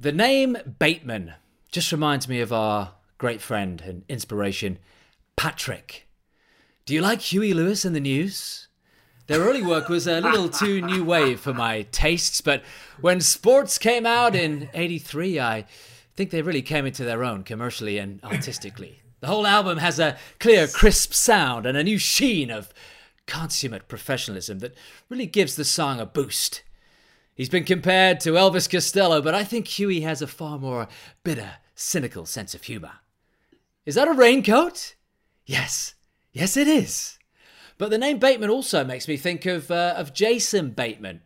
The name Bateman just reminds me of our great friend and inspiration, Patrick. Do you like Huey Lewis and the News? Their early work was a little too new wave for my tastes, but when sports came out in 83, I think they really came into their own commercially and artistically. The whole album has a clear, crisp sound and a new sheen of consummate professionalism that really gives the song a boost. He's been compared to Elvis Costello, but I think Huey has a far more bitter, cynical sense of humour. Is that a raincoat? Yes, yes, it is. But the name Bateman also makes me think of uh, of Jason Bateman,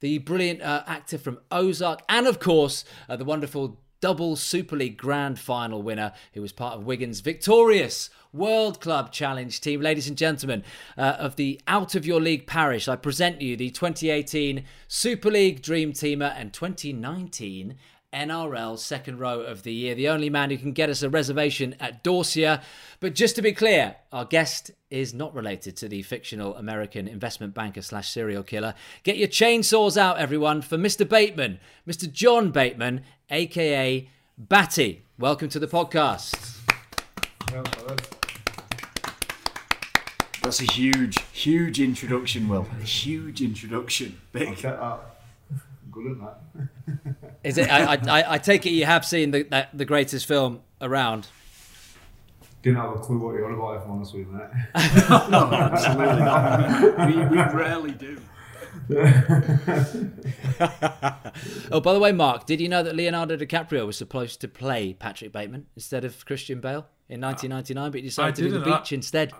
the brilliant uh, actor from Ozark, and of course uh, the wonderful double Super League Grand Final winner who was part of Wigan's victorious World Club Challenge team. Ladies and gentlemen uh, of the Out of Your League parish, I present you the 2018 Super League Dream Teamer and 2019 NRL second row of the year, the only man who can get us a reservation at Dorsia. But just to be clear, our guest is not related to the fictional American investment banker slash serial killer. Get your chainsaws out, everyone, for Mr. Bateman, Mr. John Bateman, aka Batty. Welcome to the podcast. That's a huge, huge introduction, Will. A huge introduction. Big. Good at that. Is it? I, I, I take it you have seen the that, the greatest film around. Didn't have a clue what you're on about, if I'm honest with you, mate. no, absolutely not. We, we rarely do. oh, by the way, Mark, did you know that Leonardo DiCaprio was supposed to play Patrick Bateman instead of Christian Bale in uh, 1999, but he decided to do the beach I, instead?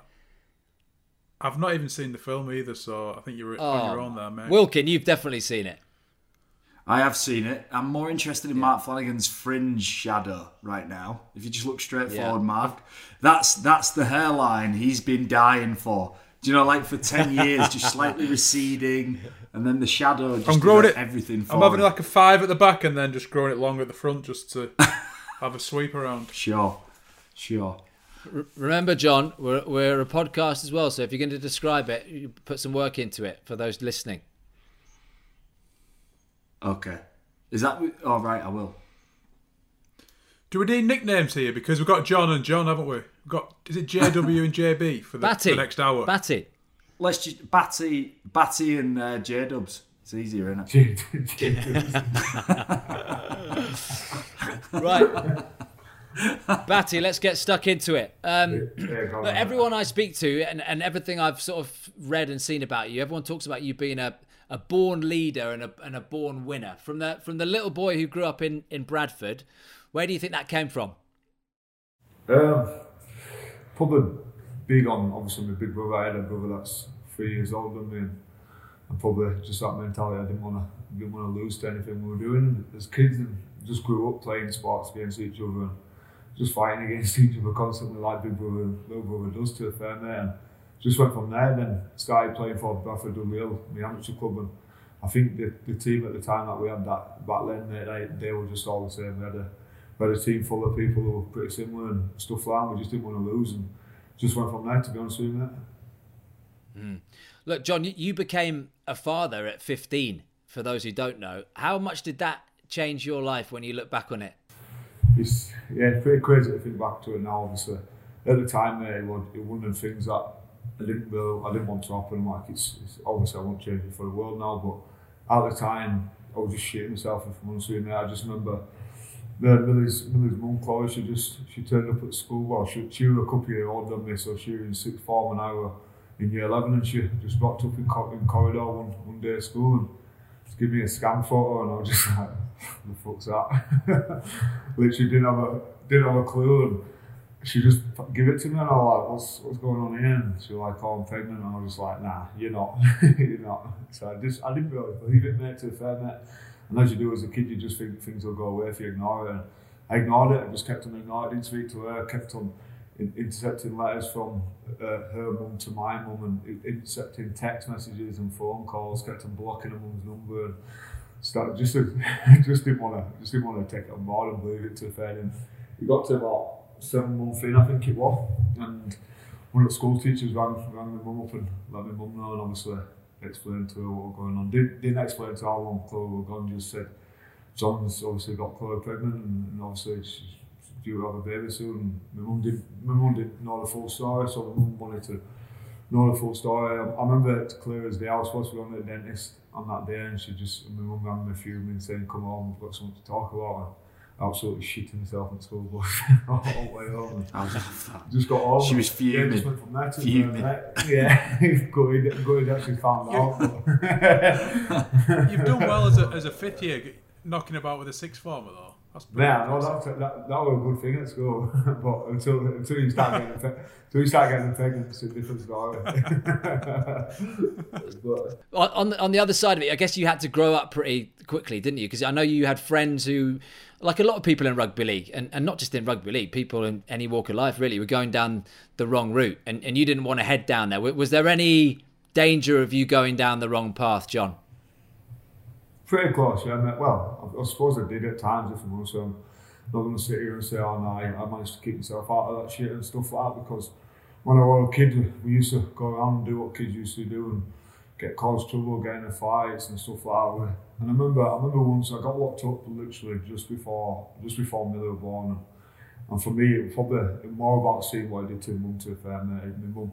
I've not even seen the film either, so I think you're oh, on your oh, own there, mate. Wilkin, you've definitely seen it. I have seen it. I'm more interested in yeah. Mark Flanagan's fringe shadow right now. If you just look straight forward. Mark, that's that's the hairline he's been dying for. Do you know, like for ten years, just slightly receding, and then the shadow. Just I'm growing it. Everything. I'm having like a five at the back, and then just growing it long at the front, just to have a sweep around. Sure, sure. Remember, John, we're we're a podcast as well, so if you're going to describe it, you put some work into it for those listening. Okay. Is that all oh, right? I will. Do we need nicknames here? Because we've got John and John, haven't we? We've got is it JW and JB for the, Batty. the next hour? Batty. Let's just Batty, Batty and uh, J Dubs. It's easier, isn't it? right. Batty, let's get stuck into it. Um, look, everyone I speak to and, and everything I've sort of read and seen about you, everyone talks about you being a a born leader and a, and a born winner. From the from the little boy who grew up in, in Bradford, where do you think that came from? Um, probably big on obviously my big brother. I had a brother that's three years older than me, and, and probably just that mentality. I didn't want to didn't want to lose to anything we were doing as kids, and just grew up playing sports against each other and just fighting against each other constantly, like big brother little brother does to a fair man just went from there. Then started playing for Bradford Dudley Hill, the amateur club, and I think the, the team at the time that we had that back then, they, they were just all the same. We had a we had a team full of people who were pretty similar and stuff like that. We just didn't want to lose, and just went from there. To be honest with you, mm. Look, John, you became a father at 15. For those who don't know, how much did that change your life when you look back on it? It's yeah, pretty crazy to think back to it now. Obviously, at the time, uh, it was one of the things that I didn't really, I didn't want to happen. Like it's, it's obviously I won't change it for the world now, but at the time I was just shitting myself if I'm honest with you. I just remember the Millie's Millie's mum Chloe. She just she turned up at school. Well, she, she was a couple of years older than me, so she was in sixth form and I was in year eleven, and she just rocked up in, co- in corridor one one day at school and just give me a scan photo, and I was just like, "The fuck's that?" Literally didn't have a didn't have a clue. And, she just give it to me and I was like, what's, what's going on here? And she was like, oh, I'm pregnant. And I was just like, nah, you're not. you're not. So I just, I didn't really believe it, mate, to be fair, mate. And as you do as a kid, you just think things will go away if you ignore it. And I ignored it. I just kept on ignoring it. didn't speak to her. kept on intercepting letters from uh, her mum to my mum and intercepting text messages and phone calls. Kept on blocking her mum's number. And started, just, just didn't want to, just didn't want to take it on board and believe it to be fair. And it got to about seven months in, I think it was, and one of the school teachers rang, rang my mum up and let my mum know, and obviously explained to her what was going on. Did, didn't explain to how long Chloe gone, just said, John's obviously got Chloe pregnant, and, and obviously she's due to have a baby soon. My mum did. My mum didn't know the full story, so my mum wanted to know the full story. I, I remember it clear as day. I was supposed to go to the dentist on that day, and she just my mum rang me a few minutes saying, "Come on, we've got something to talk about." And absolutely shitting himself at school bus all the way home. I just got home. She was fuming. Yeah, just went from there to fuming. There. Yeah, good. Good. Actually found out. You've done well as a, as a fifth year, knocking about with a sixth former though. Yeah, no, that, that, that was a good thing at school. but until until you start getting until you start getting pregnant, it's a different story. but, on on the other side of it, I guess you had to grow up pretty quickly, didn't you? Because I know you had friends who like a lot of people in rugby league, and, and not just in rugby league, people in any walk of life really were going down the wrong route, and, and you didn't want to head down there. Was there any danger of you going down the wrong path, John? Pretty close, yeah. well, I, I, suppose I did at times, if I'm honest. I'm not going to sit here and say, oh no, I, managed to keep myself out of that shit and stuff like that because when I was a kid, we used to go around and do what kids used to do and get cause trouble, get into fights and stuff like that. And I remember, I remember once I got locked up literally just before, just before Millie was born. And for me, it was probably more about seeing what I did to my mum. To be mate. my mum,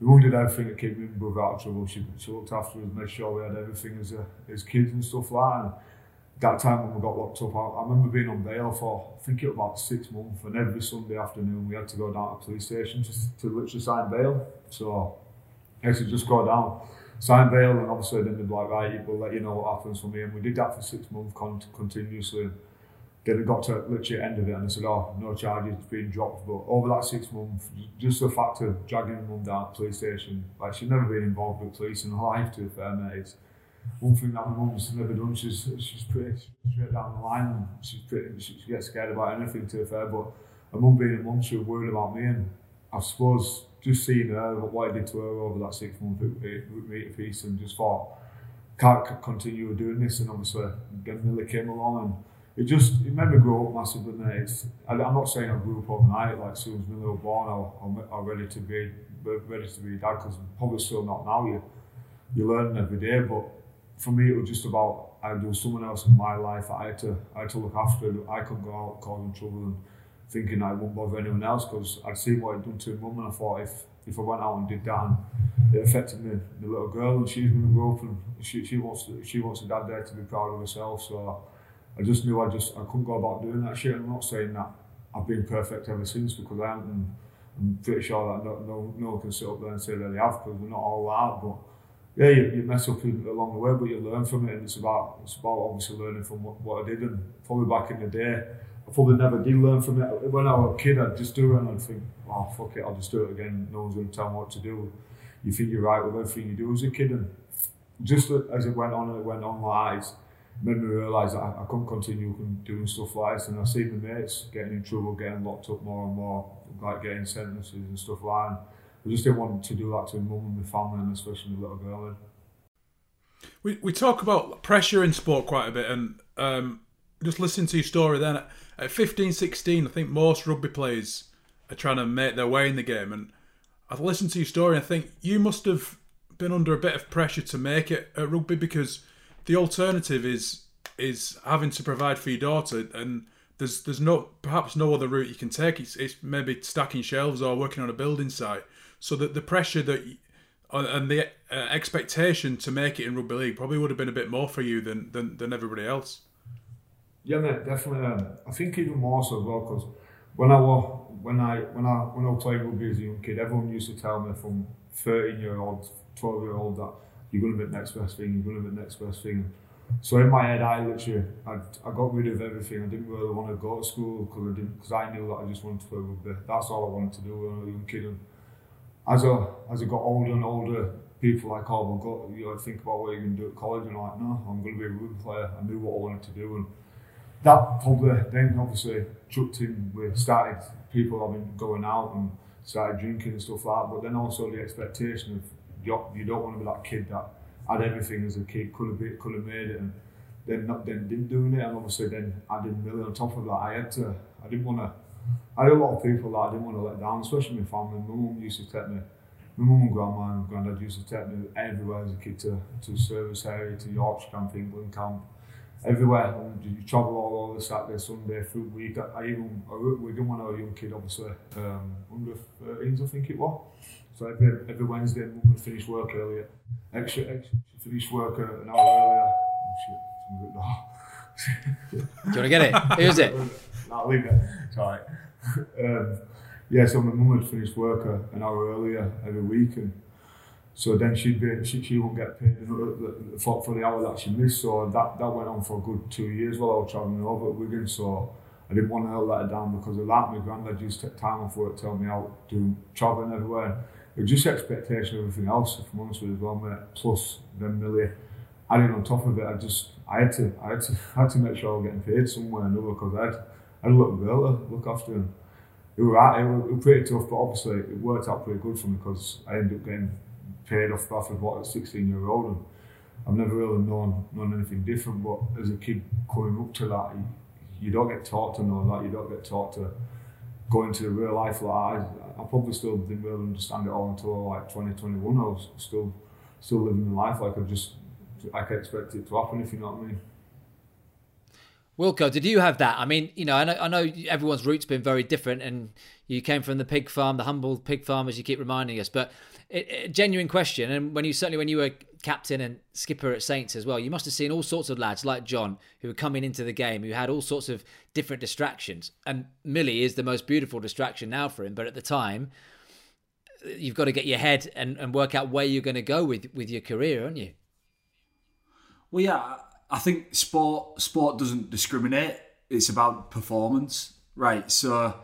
mum did everything to keep me and brother out of trouble. She, she looked after us, made sure we had everything as a, as kids and stuff like that. And that time when we got locked up, I, I remember being on bail for I think it was about six months, and every Sunday afternoon we had to go down to the police station to, to literally sign bail. So I had to just go down sign bail, and obviously then they'd be like, right, we'll let you know what happens for me. And we did that for six months con- continuously. Then it got to literally end of it, and they said, oh, no charges being dropped. But over that six months, just the fact of dragging mum down to the police station, like she'd never been involved with police in her life, to be fair, mate. It's one thing that my mum's never done. She's she's pretty straight down the line, and she's pretty she, she gets scared about anything, to be fair. But her mum being a mum, she was worried about me, and I suppose just seeing her, what I did to her over that six months month meter piece, and just thought, can't continue doing this. And obviously, then Millie came along, and it just it made me grow up massively. Mate. It's, I, am not saying I grew up overnight. Like as soon as Millie was born, I, am ready to be ready to be a dad because probably still not now. You you learn every day, but for me, it was just about I do someone else in my life. I had to I had to look after. I couldn't go out causing trouble and thinking I wouldn't bother anyone else because I'd seen what I'd done to mum and I thought if, if I went out and did that and it affected me, the little girl and she's going to grow up and she, she wants she wants a dad there to be proud of herself so I just knew I just I couldn't go about doing that shit. I'm not saying that I've been perfect ever since because I haven't and I'm pretty sure that no, no, no one can sit up there and say that they have because we're not all that but yeah, you, you mess up along the way, but you learn from it, and it's about it's about obviously learning from what, what I did, and probably back in the day, I probably never did learn from it. When I was a kid, I'd just do it and I'd think, oh, fuck it, I'll just do it again. No one's going to tell me what to do. You think you're right with everything you do as a kid. And just as it went on and it went on, eyes made me realise that I, I couldn't continue doing stuff like this. And I see my mates getting in trouble, getting locked up more and more, like getting sentences and stuff like that. I just didn't want to do that to my mum and my family, and especially my little girl. We, we talk about pressure in sport quite a bit, and um, just listening to your story then at 15, 16, I think most rugby players are trying to make their way in the game. And I've listened to your story and I think you must have been under a bit of pressure to make it at rugby because the alternative is is having to provide for your daughter and there's there's no perhaps no other route you can take. It's, it's maybe stacking shelves or working on a building site. So that the pressure that and the uh, expectation to make it in rugby league probably would have been a bit more for you than than, than everybody else. Yeah, mate, definitely. Um, I think even more so as well because when I was when I when I when I playing rugby as a young kid, everyone used to tell me from 13 year old, 12 year old that you're going to be the next best thing, you're going to be the next best thing. So in my head, I literally I, I got rid of everything. I didn't really want to go to school because I didn't because I knew that I just wanted to play rugby. That's all I wanted to do when I was a young kid. And as I as I got older and older, people like, oh, well, go, you know, think about what you're going to do at college, and I'm like, no, I'm going to be a rugby player. I knew what I wanted to do, and that probably then obviously chucked in with started people having going out and started drinking and stuff like that. But then also the expectation of you, don't want to be that kid that had everything as a kid, could have been, could have made it, and then not then didn't doing it, and obviously then I didn't really on top of that, I had to. I didn't want to. I had a lot of people that I didn't want to let down, especially my family. My mum used to take me. My mum and grandma and granddad used to take me everywhere as a kid to, to service area, to Yorkshire camp, England camp, everywhere. And you travel all over Saturday, Sunday, through week. I, even I, we didn't want a young kid, obviously, um, under 13s, I think it was. So every, every Wednesday, we would finish work earlier. Extra, extra finish work an hour earlier. Oh, shit, Do you want to get it? Who's it? I'll leave it. It's all right. Um, yeah, so my mum would finish work an hour earlier every week, and so then she'd be she, she won't get paid for, for the hour that she missed. So that that went on for a good two years while I was travelling over at Wigan. So I didn't want to let her down because of that. My granddad used to take time off work, tell me out, do travelling everywhere. Just expectation of everything else, if I'm honest with you as well. Plus, then Millie, adding on top of it, I just I had to I had to I had to make sure I was getting paid somewhere or another because I had, I had a little girl to look after. And it was, it was pretty tough, but obviously it worked out pretty good for me because I ended up getting paid off after what a 16 year old and I've never really known known anything different but as a kid coming up to that you, you don't get taught to know that you don't get taught to go to real life like I, I probably still didn't really understand it all until like 2021 I was still still living the life like I just I can expect it to happen if you know what I mean Wilco, did you have that? I mean, you know, I know, I know everyone's roots been very different, and you came from the pig farm, the humble pig farm, as you keep reminding us. But it, genuine question, and when you certainly when you were captain and skipper at Saints as well, you must have seen all sorts of lads like John who were coming into the game who had all sorts of different distractions. And Millie is the most beautiful distraction now for him, but at the time, you've got to get your head and, and work out where you're going to go with with your career, aren't you? Well, yeah, I think sport sport doesn't discriminate. It's about performance, right? So,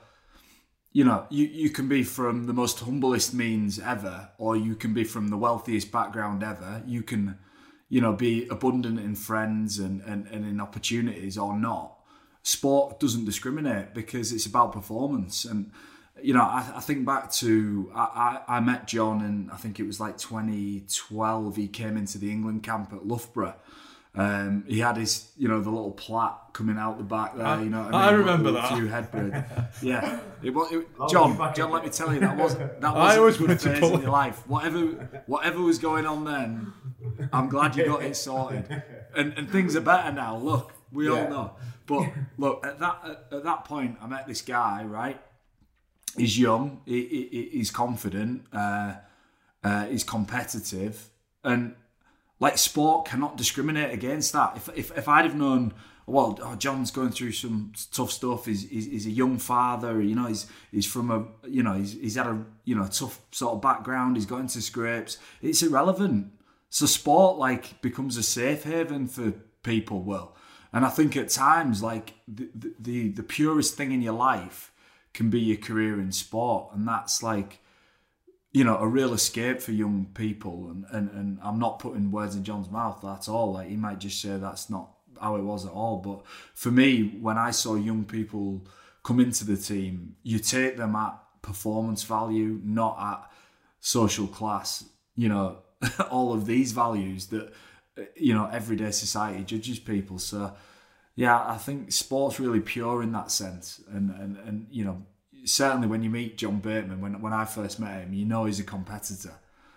you know, you, you can be from the most humblest means ever, or you can be from the wealthiest background ever. You can, you know, be abundant in friends and, and, and in opportunities or not. Sport doesn't discriminate because it's about performance. And, you know, I, I think back to, I, I, I met John and I think it was like 2012. He came into the England camp at Loughborough um, he had his, you know, the little plait coming out the back there. You know, I, mean? I remember that. Few headbird. yeah, it was. It, John, John, let me tell you, that was that was a good phase in your life. Whatever, whatever was going on then, I'm glad you got it sorted, and and things are better now. Look, we yeah. all know. But look, at that at, at, that point, I met this guy. Right, he's young, he, he, he's confident, uh, uh, he's competitive, and like sport cannot discriminate against that. If if, if I'd have known, well, oh, John's going through some tough stuff. He's, he's, he's a young father. You know, he's he's from a you know he's he's had a you know tough sort of background. He's got into scrapes. It's irrelevant. So sport like becomes a safe haven for people. Will and I think at times like the the the purest thing in your life can be your career in sport, and that's like you know, a real escape for young people. And, and, and I'm not putting words in John's mouth at all. Like he might just say that's not how it was at all. But for me, when I saw young people come into the team, you take them at performance value, not at social class. You know, all of these values that you know everyday society judges people. So yeah, I think sport's really pure in that sense, and and and you know certainly when you meet John Bateman, when when I first met him, you know he's a competitor,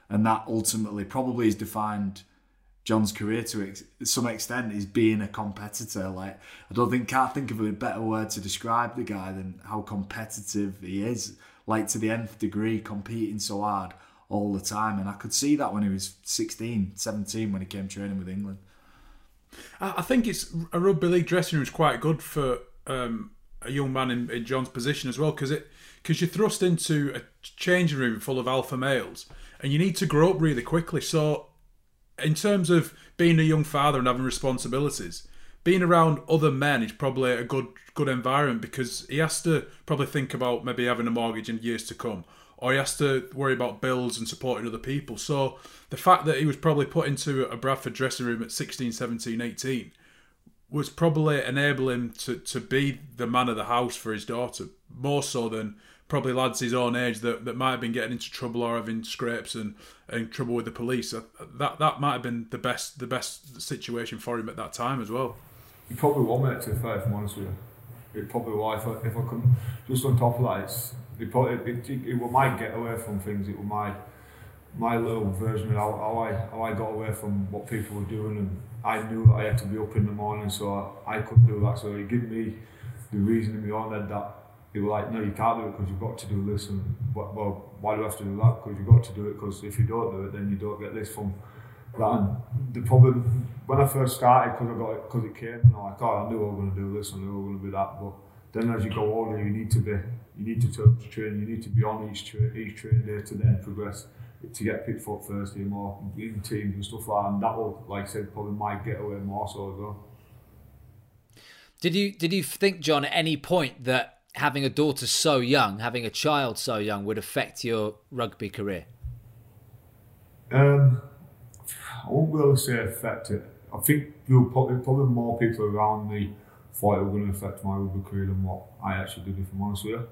and that ultimately probably has defined John's career to ex- some extent is being a competitor. Like I don't think can't think of a better word to describe the guy than how competitive he is. Like to the nth degree, competing so hard all the time, and I could see that when he was 16, 17 when he came training with England. I think it's a rugby league dressing room is quite good for um, a young man in, in John's position as well because it because you're thrust into a changing room full of alpha males and you need to grow up really quickly. So, in terms of being a young father and having responsibilities, being around other men is probably a good good environment because he has to probably think about maybe having a mortgage in years to come or he has to worry about bills and supporting other people. So the fact that he was probably put into a Bradford dressing room at 16, 17, 18 was probably enable him to, to be the man of the house for his daughter more so than probably lads his own age that, that might have been getting into trouble or having scrapes and, and trouble with the police. Uh, that that might have been the best the best situation for him at that time as well. He probably won't make it to the fair, if I'm honest with you. It probably will. If I, if I just on top of that, it's, it, probably, it, it, it, it might get away from things. It might little version of how, how I how I got away from what people were doing, and I knew that I had to be up in the morning, so I, I couldn't do that. So he gave me the reason in my own head that he was like, no, you can't do it because you've got to do this, and well, why do you have to do that? Because you've got to do it because if you don't do it, then you don't get this from that. And the problem when I first started, because I got it, because it came, and I'm like, oh, I knew I was going to do this, I knew I was going to be that, but then as you go older, you need to be, you need to turn to train, you need to be on each tra- each train day to then progress to get picked up first team or in teams and stuff like that. And that will, like I said, probably might get away more so as well. Did you did you think, John, at any point that having a daughter so young, having a child so young, would affect your rugby career? Um, I won't really say affect it. I think there were probably, probably more people around me thought it was going to affect my rugby career than what I actually did, if I'm honest with you.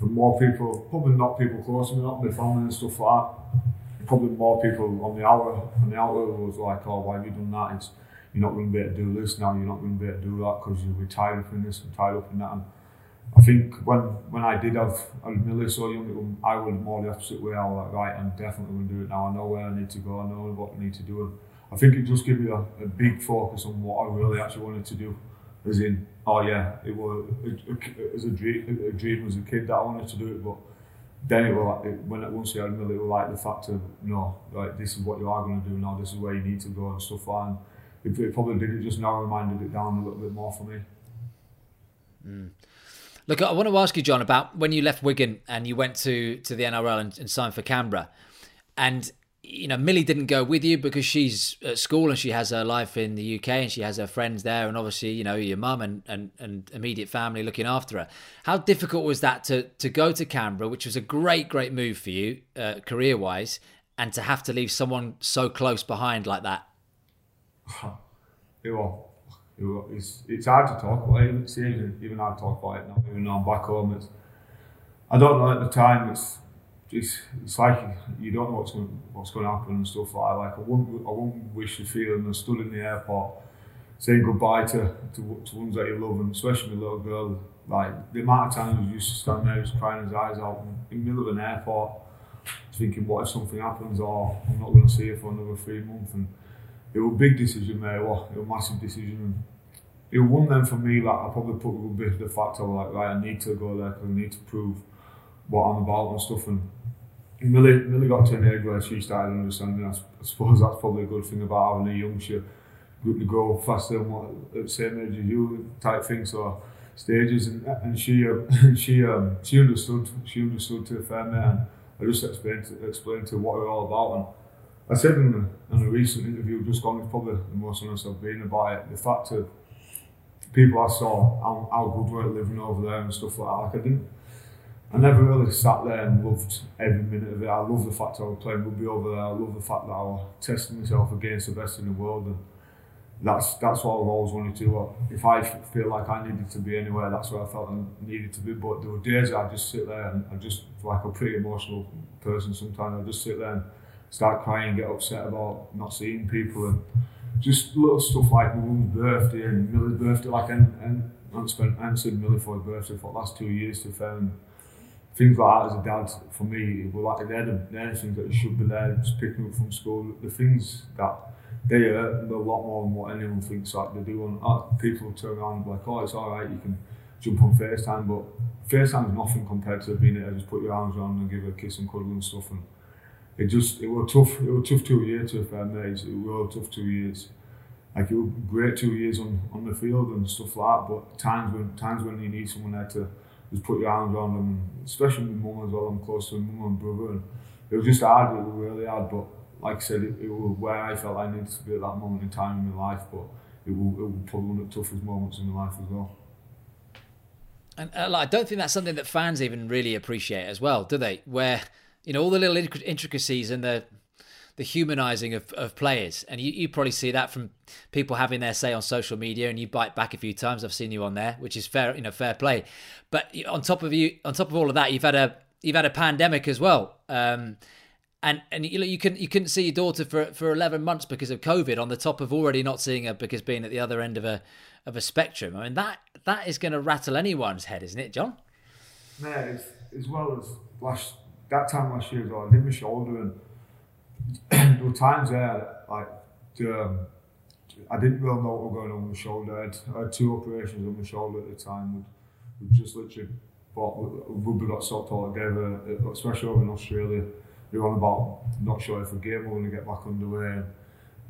And more people, probably not people close to me, not my family and stuff like that. Probably more people on the outer, on the outer was like, oh, why have you done that? It's, you're not going to be able to do this now, you're not going to be able to do that because you'll be tied up in this and tied up in that. And I think when when I did have Millie so young, I was more the opposite way. I was like, right, I'm definitely going to do it now. I know where I need to go, I know what I need to do. And I think it just gave me a, a big focus on what I really actually wanted to do. As in, oh yeah, it was as a, dream, a dream as a kid that I wanted to do it, but then it was like, when it, once you had Millie, it was like the fact of, no, like this is what you are going to do now, this is where you need to go and stuff that. It, it probably did it just now reminded it down a little bit more for me. Mm. Look, I want to ask you, John, about when you left Wigan and you went to, to the NRL and, and signed for Canberra. And, you know, Millie didn't go with you because she's at school and she has her life in the UK and she has her friends there. And obviously, you know, your mum and, and, and immediate family looking after her. How difficult was that to, to go to Canberra, which was a great, great move for you uh, career wise, and to have to leave someone so close behind like that? It was it's, it's hard to talk about it. It's even, even hard to talk about it now, even though I'm back home. It's, I don't know at the time, it's, it's, it's like you don't know what's going, what's going to happen and stuff like that. Like I wouldn't, I wouldn't wish the feeling of stood in the airport saying goodbye to, to, to ones that you love, and especially my little girl. Like the amount of times he used to stand there, just crying his eyes out in the middle of an airport, thinking, what if something happens, or I'm not going to see her for another three months. And it was a big decision, mate. It was, it was a massive decision it was one then for me like I probably put a bit of the fact of like right I need to go there because I need to prove what I'm about and stuff and Millie, Millie got to an age where she started understanding I, suppose that's probably a good thing about having a young she to grow faster than what at the same age as you type thing so stages and, and she uh, she um, she understood she understood to a fair and I just explained to, explained to what we're all about and I said in a, in a recent interview just gone probably the most honest I've been about it the fact that people I saw how, how good were living over there and stuff like that. Like I didn't, I never really sat there and loved every minute of it. I love the fact I was playing rugby over there. I love the fact that I was testing myself against the best in the world, and that's that's what I've always wanted to. do. If I feel like I needed to be anywhere, that's where I felt I needed to be. But there were days I just sit there and I just like a pretty emotional person. Sometimes I just sit there and start crying, get upset about not seeing people and just little stuff like my mum's birthday and Millie's birthday, like and and I spent answered Millie for her birthday for the last two years to film things like that as a dad for me were like they're the, they're the things that should be there just picking up from school the things that they hurt a lot more than what anyone thinks like they do and uh, people turn around and be like oh it's alright you can jump on first FaceTime but first FaceTime is nothing compared to being able to just put your arms around and give a kiss and cuddle and stuff and it just it was tough. It was tough two years to fair mates. It was tough two years. Like it was great two years on, on the field and stuff like that. But times when times when you need someone there to just put your arms around them, especially with mum as well. I'm close to my mum and brother, and it was just hard. It was really hard. But like I said, it, it was where I felt I needed to be at that moment in time in my life. But it was, it was probably one of the toughest moments in my life as well. And uh, I don't think that's something that fans even really appreciate as well, do they? Where you know all the little intricacies and the the humanizing of, of players. And you, you probably see that from people having their say on social media and you bite back a few times. I've seen you on there which is fair you know fair play. But on top of you on top of all of that you've had a you've had a pandemic as well. Um, and and you, know you can you couldn't see your daughter for for 11 months because of covid on the top of already not seeing her because being at the other end of a of a spectrum. I mean that that is going to rattle anyone's head isn't it john? Yeah as well as last that time last year, as well, I did my shoulder and there were times there like um, I didn't really know what was going on with my shoulder. I had, I had two operations on my shoulder at the time. We'd just literally but rugby got socked all together, especially over in Australia. We were on about not sure if a game we're going to get back underway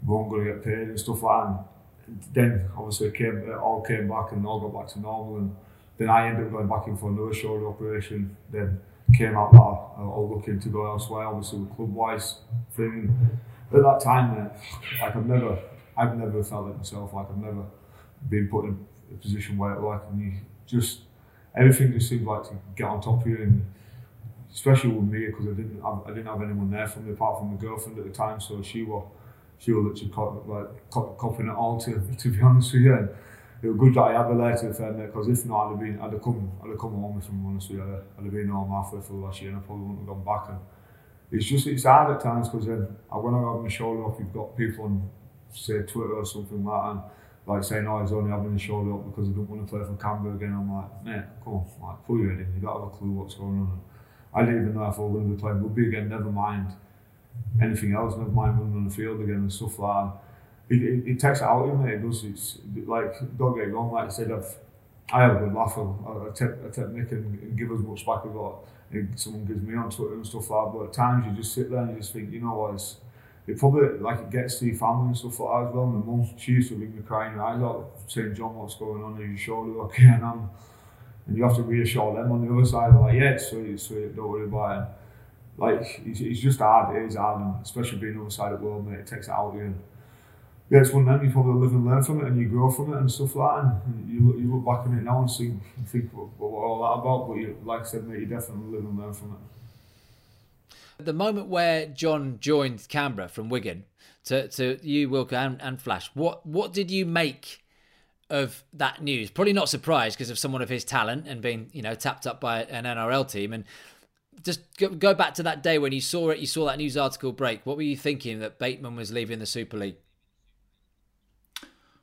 we weren't going to get paid and stuff like that. And then obviously it came, it all came back and all got back to normal. And then I ended up going back in for another shoulder operation. Then came out that or, was looking to go elsewhere, obviously with club wise thing. At that time, uh, like I've never, I've never felt it myself. Like I've never been put in a position where like and you just everything just seemed like to get on top of you, and especially with me because I didn't have, I didn't have anyone there for me apart from my girlfriend at the time, so she was she was literally cop, like cop, copying it all to to be honest with you. And good had her there to defend it because if not, I'd have been I'd have come I'd have come home with someone honest with you. I'd have been home halfway through last year and I probably wouldn't have gone back. And it's just it's hard at times because then um, when I have my shoulder off, you've got people on say Twitter or something like that. And, like saying, oh, he's only having his shoulder up because he don't want to play for Canberra again. I'm like, mate, come on, like, pull your head in. You don't have a clue what's going on. I didn't even know if I was going to be playing rugby again, never mind anything else, never mind running on the field again and stuff like that. It, it, it takes it out of you, mate. It does. It's, like, don't get wrong, like I said, I've, I have a good laugh. I, I, take, I take Nick and, and give as much back as what someone gives me on Twitter and stuff like that. But at times you just sit there and you just think, you know what, it's, it probably like it gets to your family and stuff like that as well. My mum, she used to me crying her eyes out, saying, "John, what's going on? Are you shoulder okay?" And I'm, and you have to reassure them on the other side, like, "Yeah, it's sweet, it's sweet, don't worry about it." Like it's, it's just hard. It is hard, and especially being on the side of the world, mate. It takes it out of you. Yeah, it's one of you probably live and learn from it, and you grow from it and stuff like that. And you look, you look back on it now and see, and think what, what all that about. But you, like I said, mate, you definitely live and learn from it. The moment where John joined Canberra from Wigan to, to you, Wilco, and, and Flash, what, what did you make of that news? Probably not surprised because of someone of his talent and being, you know, tapped up by an NRL team. And just go back to that day when you saw it, you saw that news article break. What were you thinking that Bateman was leaving the Super League?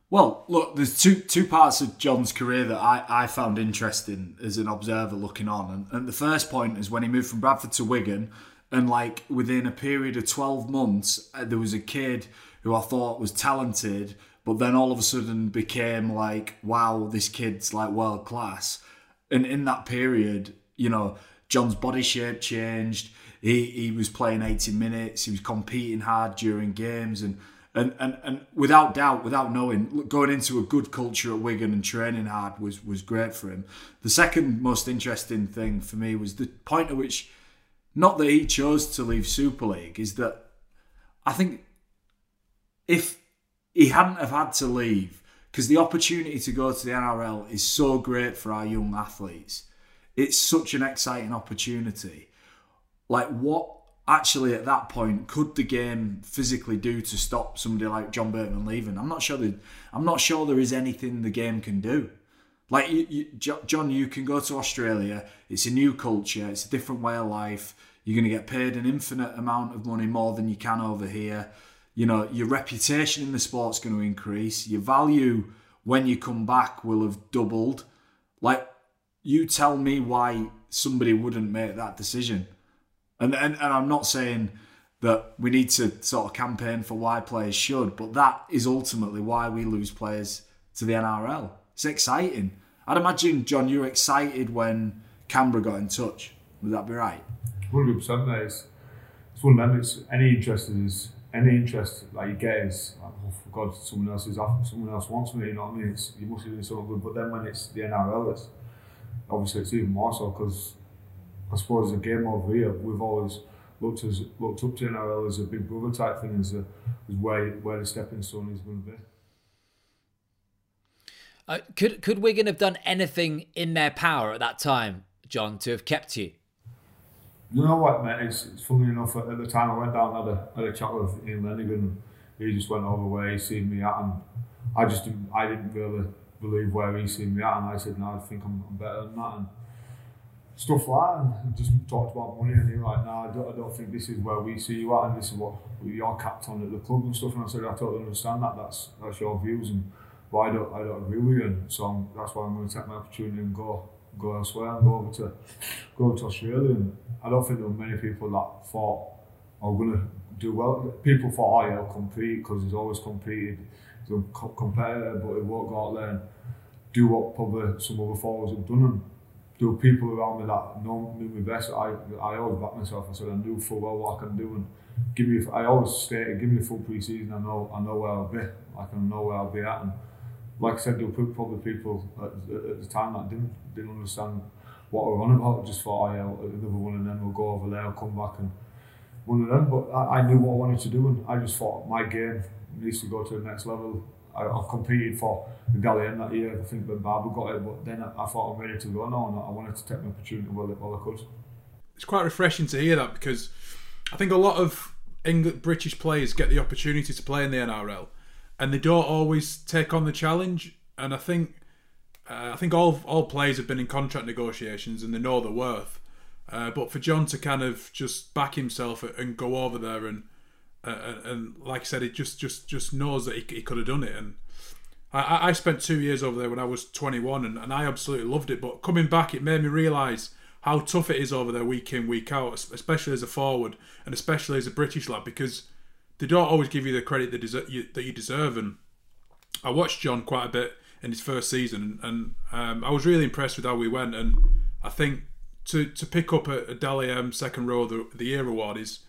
Well, look, there's two two parts of John's career that I, I found interesting as an observer looking on. And, and the first point is when he moved from Bradford to Wigan, and like within a period of 12 months uh, there was a kid who i thought was talented but then all of a sudden became like wow this kid's like world class and in that period you know john's body shape changed. He, he was playing 80 minutes. He was competing hard during games. And and, and and without doubt, without knowing, going into a good culture at Wigan and training hard was was great for him. The second most interesting thing for me was the point at which not that he chose to leave Super League, is that I think if he hadn't have had to leave, because the opportunity to go to the NRL is so great for our young athletes. It's such an exciting opportunity. Like what actually at that point could the game physically do to stop somebody like John Bateman leaving? I'm not sure. I'm not sure there is anything the game can do. Like you, you, John, you can go to Australia. It's a new culture. It's a different way of life. You're going to get paid an infinite amount of money more than you can over here. You know, your reputation in the sport's going to increase. Your value when you come back will have doubled. Like, you tell me why somebody wouldn't make that decision. And, and, and I'm not saying that we need to sort of campaign for why players should, but that is ultimately why we lose players to the NRL. It's exciting. I'd imagine, John, you were excited when Canberra got in touch. Would that be right? Hundred percent, mate. It's, it's one of them. It's any interest is any interest that you get is like, oh, for God, someone else is after, someone else wants me. You know what I mean? It's, you must be doing something good. But then when it's the NRL, it's obviously it's even more so because I suppose the game over here we've always looked as looked up to NRL as a big brother type thing, as a as where where the stepping stone is going to be. Uh, could could Wigan have done anything in their power at that time, John, to have kept you? You know what, mate? It's, it's funny enough. At the time, I went down had a, had a chat with Ian Lenagan. He just went over where he seen me at, and I just didn't, I didn't really believe where he seen me at, and I said, no, I think I'm, I'm better than that. And stuff like and just talked about money, and he was like, no, I don't, I don't think this is where we see you at, and this is what you're capped on at the club and stuff. And I said, I totally understand that. That's that's your views, and but I don't, I don't agree with you, and so I'm, that's why I'm going to take my opportunity and go go elsewhere and go over to go to Australia. And I don't think there were many people that thought I was going to do well. People thought, oh, he'll compete because he's always competed. He's a competitor, but he won't go out there and do what probably some other forwards have done. And there were people around me that know, knew me best. I, I always back myself. I said I knew full well what I can do and give me. I always stated, give me a full pre-season. I know, I know where I'll be. I can know where I'll be at. And like I said, there were probably people at, at the time that didn't didn't understand what we're on about. Just thought, oh, yeah, another one, and then we'll go over there, I'll come back and one of them. But I, I knew what I wanted to do, and I just thought my game needs to go to the next level. I, I competed for the Dally M that year. I think Ben Barba got it, but then I, I, thought I'm ready to go now, and I wanted to take my opportunity while, while I could. It's quite refreshing to hear that because I think a lot of English British players get the opportunity to play in the NRL, and they don't always take on the challenge. And I think uh, I think all all players have been in contract negotiations and they know their worth. Uh, but for John to kind of just back himself and go over there and uh, and like I said, it just just just knows that he, he could have done it. And I, I spent two years over there when I was 21, and, and I absolutely loved it. But coming back, it made me realise how tough it is over there week in week out, especially as a forward and especially as a British lad, because they don't always give you the credit that, deser- you, that you deserve. And I watched John quite a bit in his first season, and um, I was really impressed with how we went. And I think to to pick up a, a Dally M second row of the, the year award is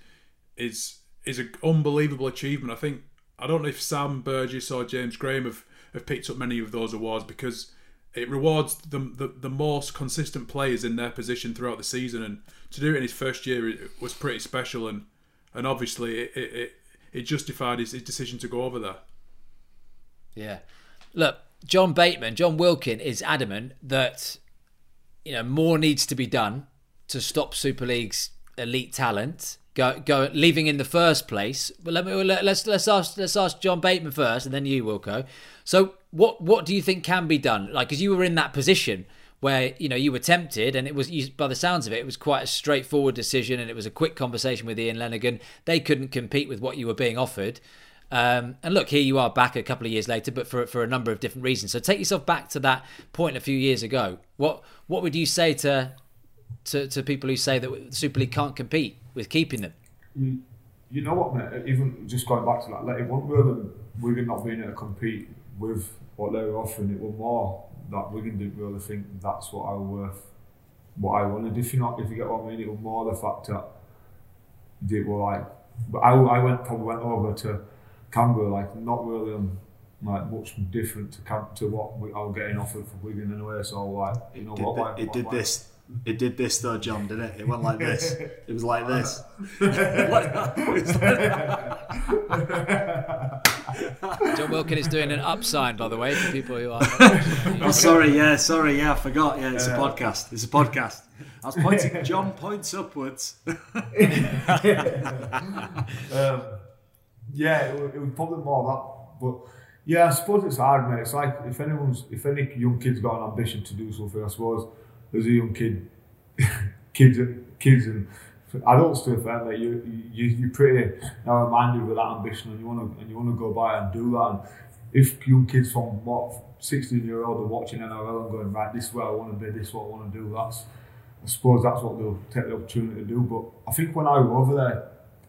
is is an unbelievable achievement. I think I don't know if Sam Burgess or James Graham have, have picked up many of those awards because it rewards the, the, the most consistent players in their position throughout the season, and to do it in his first year was pretty special, and and obviously it it, it justified his, his decision to go over there. Yeah, look, John Bateman, John Wilkin is adamant that you know more needs to be done to stop Super League's elite talent go go leaving in the first place. But let me let, us let's ask let's ask John Bateman first, and then you, Wilco. So what what do you think can be done? Like, because you were in that position where you know you were tempted, and it was you, by the sounds of it, it was quite a straightforward decision, and it was a quick conversation with Ian Lenagan. They couldn't compete with what you were being offered. Um, and look, here you are back a couple of years later, but for for a number of different reasons. So take yourself back to that point a few years ago. What what would you say to to, to people who say that Super League can't compete with keeping them? You, you know what, mate? Even just going back to that, like, it wasn't really Wigan not being able to compete with what they were offering. It was more that Wigan didn't really think that's what I was worth, what I wanted. If you not, if you get what I mean, it was more the fact that they were like. But I, I went probably went over to Canberra like not really on like much different to camp to what we, I was getting offered for Wigan anyway. So like you know it what, did, like, it what, did like, this. It did this though, John, didn't it? It went like this. It was like this. John Wilkin is doing an up sign, by the way, for people who are. oh, sorry, yeah, sorry, yeah, I forgot. Yeah, it's a podcast. It's a podcast. I was pointing. John points upwards. um, yeah, it, it was probably more that, but yeah, I suppose it's hard, mate. It's like if anyone's, if any young kid's got an ambition to do something, I suppose as a young kid, kids, kids and adults to a fair, like you, you, you're pretty now reminded with that ambition, and you want to, and you want to go by and do that. And if young kids from what 16 year old are watching NRL and going right, this is where I want to be, this is what I want to do. That's, I suppose that's what they'll take the opportunity to do. But I think when I was over there,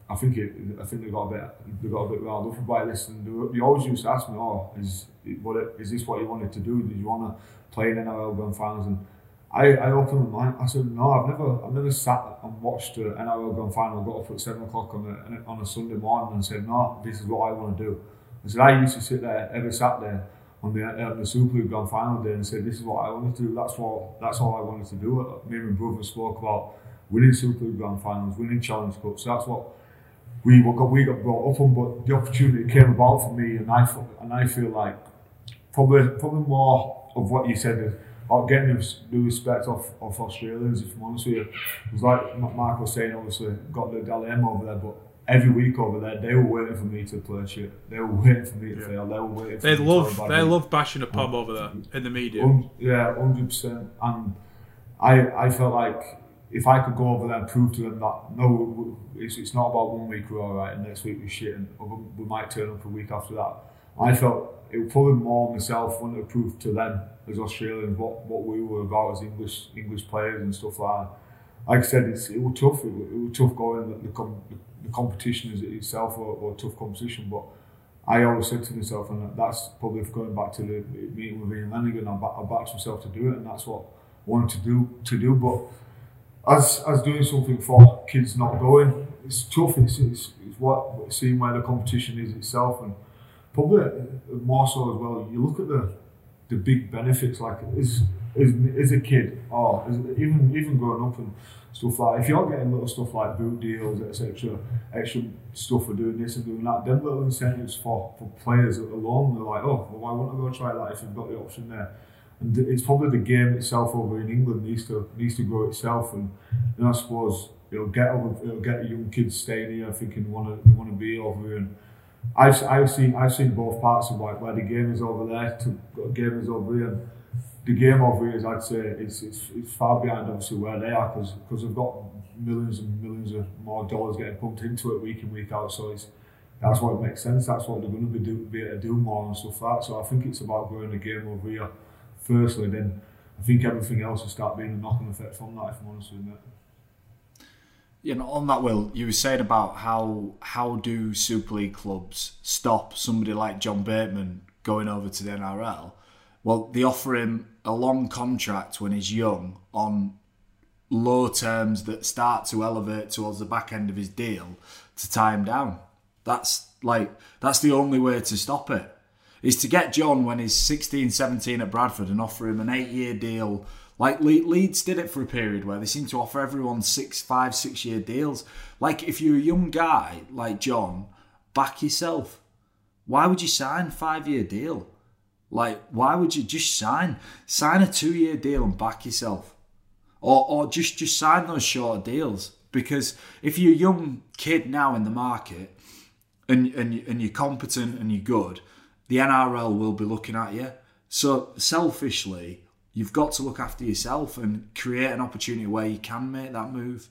I think it, I think they got a bit, they got a bit riled up by this, and they, they always used to ask me, "Oh, is what is this what you wanted to do? Did you want to play in NRL Grand Finals?" And I, I opened my mind. I said, no, I've never, I've never sat and watched an NRL Grand Final. Got up at seven o'clock on a on a Sunday morning and said, no, this is what I want to do. I said, I used to sit there every Saturday on the on the Super League Grand Final day and said this is what I wanted to do. That's what, that's all I wanted to do. Me and my brother spoke about winning Super League Grand Finals, winning Challenge Cups. So that's what we got, we got brought up on. But the opportunity came about for me, and I and I feel like probably probably more of what you said is or getting the respect off, of Australians, if I'm honest with you. It was like Mark was saying, obviously, got the Dally M over there, but every week over there, they were waiting for me to play shit. They were waiting for me to fail. They were waiting for they me love, to They love bashing a pom over there in the media. Um, yeah, 100%. And I, I felt like if I could go over there and prove to them that no, it's, it's not about one week we're all right and next week we're shit and we might turn up a week after that. I felt it would probably more myself wanting to prove to them as Australians what, what we were about as English English players and stuff like that. Like I said, it's, it was tough. It was, it was tough going the, the, the competition is itself or, or tough competition, but I always said to myself, and that's probably going back to the meeting with Ian Lenagan, I, I backed myself to do it, and that's what I wanted to do. To do, but as as doing something for kids not going, it's tough. It's, it's, it's what seeing where the competition is itself, and probably more so as well. You look at the the big benefits, like as as, as a kid, oh, or as, even even growing up and stuff like if you're getting little stuff like boot deals, etc., extra stuff for doing this and doing that, then little incentives for, for players alone, they're like, oh, well, why wouldn't I go try that if you've got the option there? And it's probably the game itself over in England needs to needs to grow itself, and, and I suppose it'll get over, it'll get young kids staying here thinking want to want to be over here. And I've I've seen I've seen both parts of like where the game is over there to game is over here. The game over here is, I'd say, it's, it's, it's far behind obviously where they are because because they've got millions and millions of more dollars getting pumped into it week in week out. So it's that's what it makes sense. That's what they're going to be, do, be able to do more and stuff like that. So I think it's about growing the game over here firstly. Then I think everything else will start being a knock-on effect from that. If I'm honest with you. You know, on that, Will, you were saying about how how do Super League clubs stop somebody like John Bateman going over to the NRL? Well, they offer him a long contract when he's young on low terms that start to elevate towards the back end of his deal to tie him down. That's like that's the only way to stop it. Is to get John when he's 16, 17 at Bradford and offer him an eight-year deal. Like Leeds did it for a period where they seemed to offer everyone six, five, six-year deals. Like if you're a young guy like John, back yourself. Why would you sign a five-year deal? Like, why would you just sign sign a two year deal and back yourself, or or just just sign those shorter deals? Because if you're a young kid now in the market, and and and you're competent and you're good, the NRL will be looking at you. So selfishly, you've got to look after yourself and create an opportunity where you can make that move.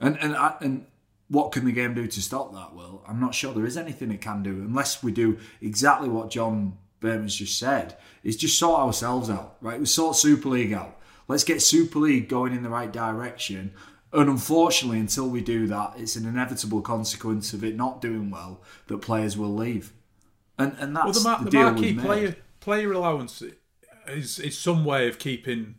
And and uh, and what can the game do to stop that? Well, I'm not sure there is anything it can do unless we do exactly what John Bateman's just said, is just sort ourselves out, right? We sort Super League out. Let's get Super League going in the right direction. And unfortunately, until we do that, it's an inevitable consequence of it not doing well that players will leave. And and that's well, the, the, the marquee player player allowance is is some way of keeping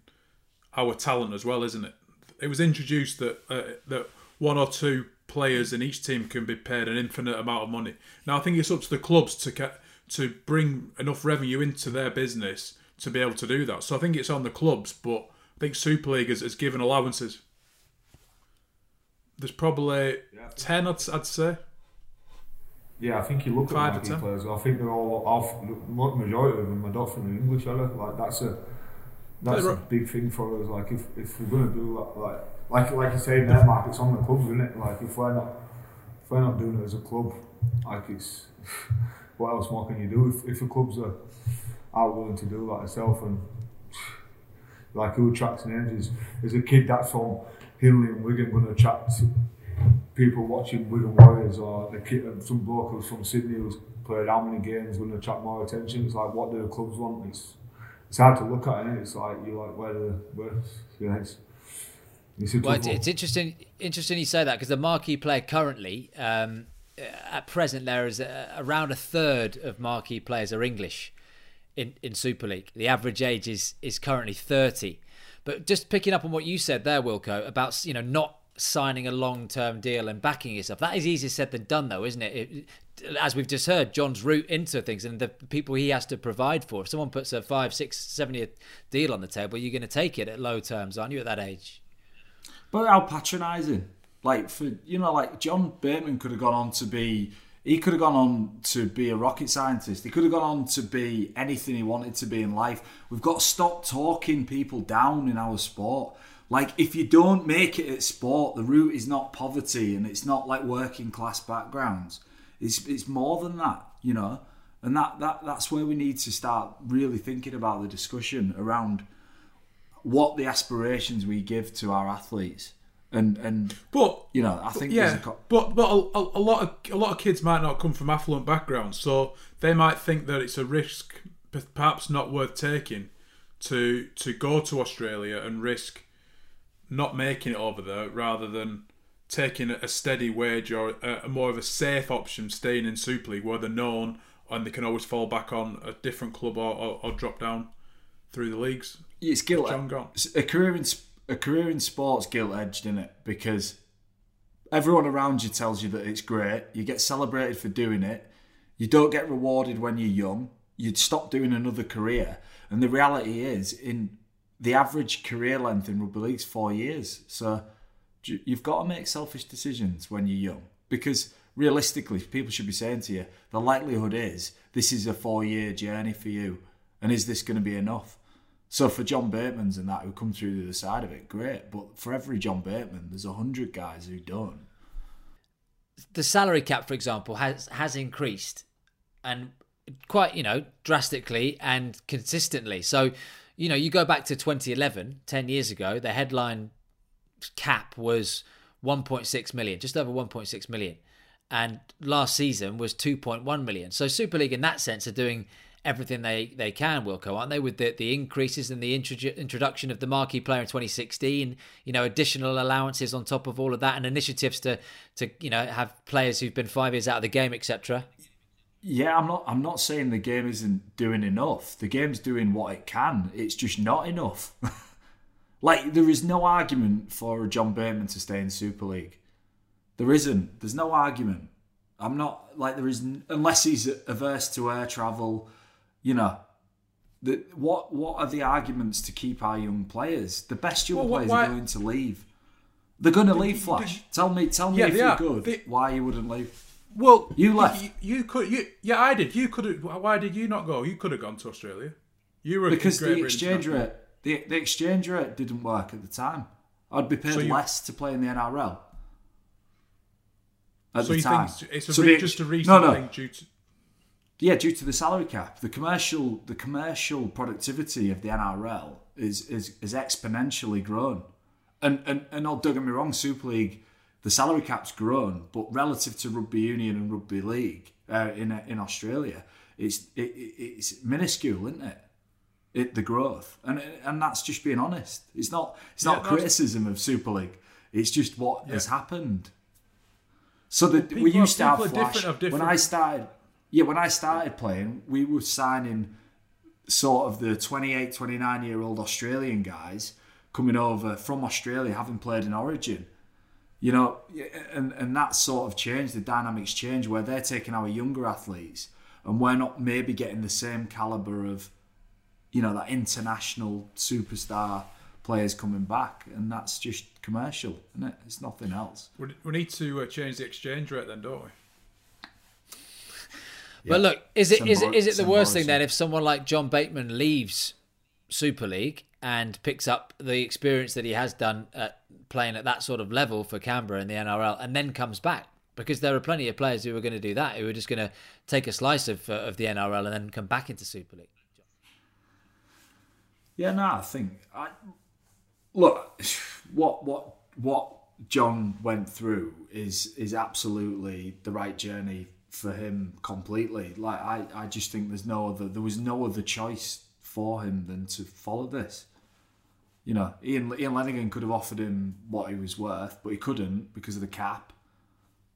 our talent as well, isn't it? It was introduced that uh, that one or two players in each team can be paid an infinite amount of money. Now I think it's up to the clubs to to bring enough revenue into their business to be able to do that. So I think it's on the clubs, but I think Super League has, has given allowances. There's probably yeah, 10, I'd, I'd, say. Yeah, I think you look Five at the players, I think they're all off, the majority of them are not from the English, are Like, that's a that's a big thing for us. Like, if, if we're going to do that, like, like, like you say, their market's on the clubs, isn't it? Like, if we're not, if we're not doing it as a club, like, it's what else more can you do if, if the clubs are, are willing to do that itself and like who attracts names is, is a kid that's from Hindley and Wigan going to attract people watching Wigan Warriors or the kid, uh, some bloke from Sydney who's played how many games going to attract more attention. It's like what do the clubs want? It's it's hard to look at it. It's like you like where the where yeah, it's, it's, well, it's, it's, interesting. Interesting you say that because the marquee player currently um, uh, at present there is a, around a third of marquee players are English in, in Super League. The average age is is currently 30. But just picking up on what you said there, Wilco, about you know not signing a long term deal and backing yourself. That is easier said than done, though, isn't it? it? As we've just heard, John's route into things and the people he has to provide for. If someone puts a five, six, seven year deal on the table, you're going to take it at low terms, aren't you, at that age? But how patronising like for you know, like John Bateman could have gone on to be he could have gone on to be a rocket scientist. He could have gone on to be anything he wanted to be in life. We've got to stop talking people down in our sport. Like if you don't make it at sport, the root is not poverty and it's not like working class backgrounds. It's it's more than that, you know. And that, that that's where we need to start really thinking about the discussion around what the aspirations we give to our athletes and and but you know I think yeah, co- but but a, a, lot of a lot of kids might not come from affluent backgrounds, so they might think that it's a risk, perhaps not worth taking, to to go to Australia and risk not making it over there rather than taking a steady wage or a, a more of a safe option, staying in Super League where they're known and they can always fall back on a different club or, or, or drop down through the leagues. It's guilt. A career in a career in sports guilt edged, isn't it? Because everyone around you tells you that it's great. You get celebrated for doing it. You don't get rewarded when you're young. You'd stop doing another career. And the reality is, in the average career length in rugby league is four years. So you've got to make selfish decisions when you're young because realistically, people should be saying to you, the likelihood is this is a four year journey for you. And is this going to be enough? So for John Bateman's and that who come through the other side of it, great. But for every John Bateman, there's a hundred guys who don't. The salary cap, for example, has has increased, and quite you know drastically and consistently. So, you know, you go back to 2011, 10 years ago, the headline cap was 1.6 million, just over 1.6 million, and last season was 2.1 million. So Super League, in that sense, are doing everything they, they can, Wilco, aren't they? With the, the increases and the introdu- introduction of the marquee player in 2016, you know, additional allowances on top of all of that, and initiatives to to you know have players who've been five years out of the game, etc. Yeah, I'm not. I'm not saying the game isn't doing enough. The game's doing what it can. It's just not enough. like there is no argument for John Bateman to stay in Super League. There isn't. There's no argument. I'm not like there is unless he's averse to air travel you know, the, what what are the arguments to keep our young players? The best young well, players why, are going to leave. They're going to leave. Flash. tell me, tell me yeah, if you're are. good. They, why you wouldn't leave? Well, you left. You, you, could. You yeah, I did. You could. Have Why did you not go? You could have gone to Australia. You were because the exchange rate. The, the exchange rate didn't work at the time. I'd be paid so you, less to play in the NRL. At so the time. it's a so re, the, just a recent no, no. thing due to yeah, due to the salary cap, the commercial the commercial productivity of the NRL is is, is exponentially grown. And and and not don't get me wrong, Super League, the salary cap's grown, but relative to rugby union and rugby league uh, in in Australia, it's it, it's minuscule, isn't it? It, the growth, and and that's just being honest. It's not it's not yeah, criticism of Super League. It's just what yeah. has happened. So that we used to have flash different, when I started yeah, when I started playing, we were signing sort of the 28, 29 year old Australian guys coming over from Australia, having played in Origin. You know, and, and that sort of change, the dynamics change where they're taking our younger athletes and we're not maybe getting the same calibre of, you know, that international superstar players coming back. And that's just commercial, isn't it? It's nothing else. We need to uh, change the exchange rate then, don't we? But look, is it is it is it the worst thing then if someone like John Bateman leaves Super League and picks up the experience that he has done at playing at that sort of level for Canberra in the NRL and then comes back? Because there are plenty of players who are going to do that, who are just going to take a slice of uh, of the NRL and then come back into Super League. Yeah, no, I think I look what what what John went through is is absolutely the right journey for him completely. Like I, I just think there's no other there was no other choice for him than to follow this. You know, Ian Ian Lenagan could have offered him what he was worth, but he couldn't because of the cap.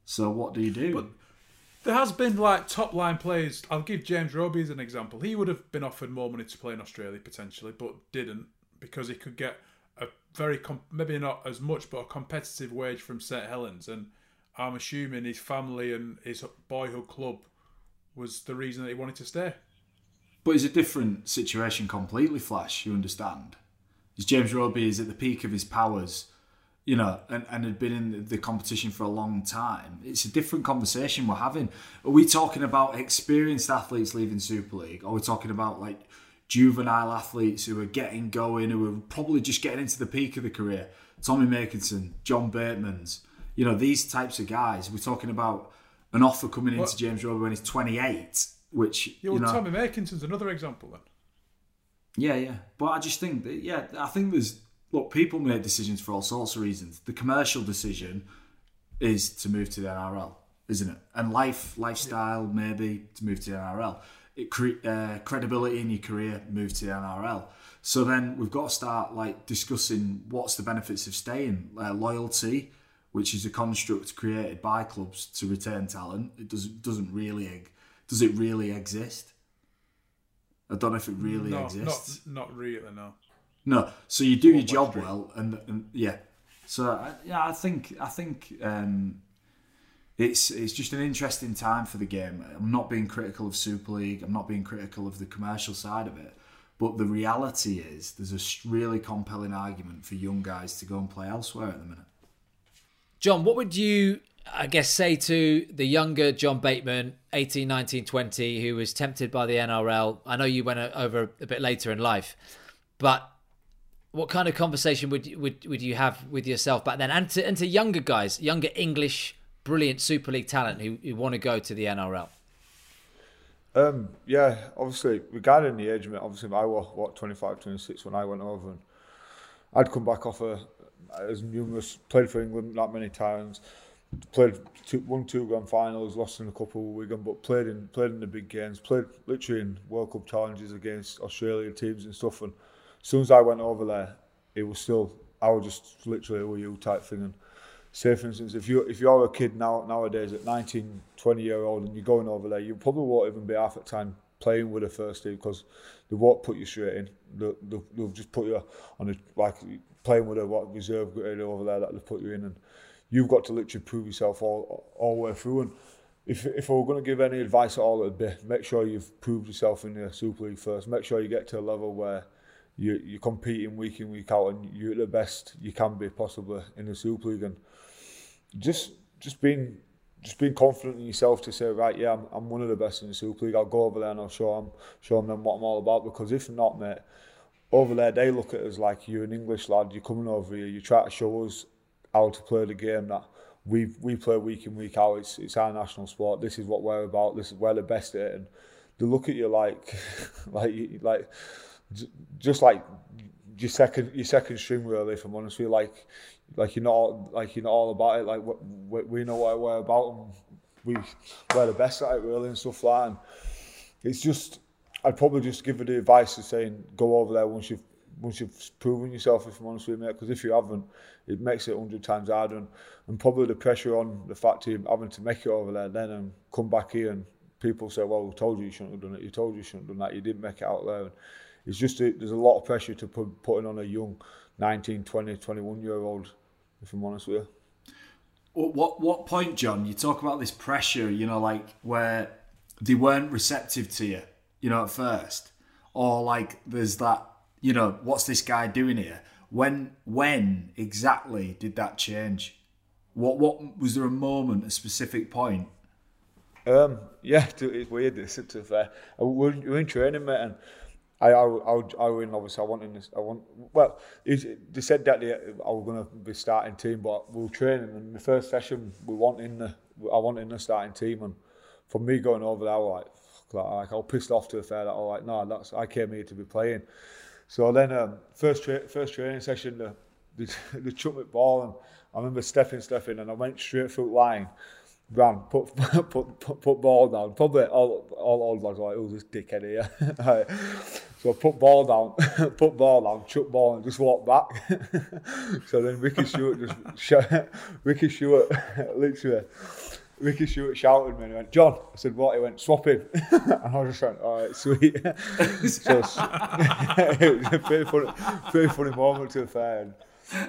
So what do you do? But there has been like top line players. I'll give James Roby as an example. He would have been offered more money to play in Australia potentially, but didn't because he could get a very com- maybe not as much, but a competitive wage from St Helens and I'm assuming his family and his boyhood club was the reason that he wanted to stay. But it's a different situation completely, Flash, you understand? As James Roby is at the peak of his powers, you know, and, and had been in the competition for a long time. It's a different conversation we're having. Are we talking about experienced athletes leaving Super League? Or are we talking about like juvenile athletes who are getting going, who are probably just getting into the peak of the career? Tommy Makinson, John Bateman's, you know, these types of guys. We're talking about an offer coming into James Roby when he's 28, which you know, Tommy Makinson's another example then. Yeah, yeah, but I just think that yeah, I think there's look, people make decisions for all sorts of reasons. The commercial decision is to move to the NRL, isn't it? And life, lifestyle, maybe to move to the NRL. It cre- uh, credibility in your career, move to the NRL. So then we've got to start like discussing what's the benefits of staying, uh, loyalty, which is a construct created by clubs to retain talent. It doesn't doesn't really does it really exist? I don't know if it really no, exists. Not, not really, no. No. So you do your job well, and, and yeah. So yeah, I think I think um, it's it's just an interesting time for the game. I'm not being critical of Super League. I'm not being critical of the commercial side of it. But the reality is, there's a really compelling argument for young guys to go and play elsewhere at the minute. John, what would you, I guess, say to the younger John Bateman, 18, 19, 20, who was tempted by the NRL? I know you went over a bit later in life, but what kind of conversation would would would you have with yourself back then, and to and to younger guys, younger English brilliant Super League talent who, who want to go to the NRL? Um, yeah, obviously regarding the age, obviously I was what 25, 26 when I went over, and I'd come back off a as numerous played for England that many times, played two, won two grand finals, lost in a couple of Wigan, but played in played in the big games, played literally in World Cup challenges against Australian teams and stuff. And as soon as I went over there, it was still I was just literally a you type thing. And say for instance, if you if you're a kid now nowadays at 19, 20 year old and you're going over there, you probably won't even be half at time playing with the first team because they won't put you straight in. They'll, they'll, just put you on a like playing with a what reserve over there that they put you in, and you've got to literally prove yourself all all the way through. And if if we're going to give any advice at all, it'd be make sure you've proved yourself in the Super League first. Make sure you get to a level where you you're competing week in week out, and you're the best you can be possibly in the Super League, and just just being just being confident in yourself to say, right, yeah, I'm, I'm one of the best in the Super League. I'll go over there and I'll show them, show them what I'm all about. Because if not, mate, over there they look at us like you're an English lad. You're coming over here. You try to show us how to play the game that we we play week in week out. It's it's our national sport. This is what we're about. This is we're the best at it. And they look at you like like like just like your second your second string really. If I'm honest with you, like like you're not like you're not all about it. Like we, we know what we're about and we we're the best at it really and stuff like. That. And it's just I'd probably just give her the advice of saying go over there once you've once you've proven yourself, if I'm honest with you, mate. Because if you haven't, it makes it hundred times harder, and, and probably the pressure on the fact of having to make it over there, then and come back here, and people say, "Well, we told you you shouldn't have done it. You told you you shouldn't have done that. You didn't make it out there." And it's just a, there's a lot of pressure to put putting on a young 19, 20, 21 year old. If I'm honest with you. What what point, John? You talk about this pressure, you know, like where they weren't receptive to you you know, at first, or like there's that, you know, what's this guy doing here? When when exactly did that change? What what was there a moment, a specific point? Um, yeah, it's weird. This to fair, we're, we're in training, mate, and I, I, I, win. Obviously, I want in this. I want. Well, they said that they, I was going to be starting team, but we were training, and the first session we want in the. I want in the starting team, and for me going over there, I was like, like I was pissed off to the fair that I was like, no, that's I came here to be playing. So then um, first tra first training session, the, the, the chuck me ball and I remember stepping, stepping and I went straight through line, ran, put, put, put, put ball down. Probably all, all old lads were like, oh, this dickhead here. so I put ball down, put ball down, chuck ball and just walk back. so then Ricky Stewart just, Ricky Stewart literally Ricky Stuart shouted me and he went, John. I said, what? He went, swap him. and I just went, all right, sweet. so it was a very funny, very funny moment to the fair. And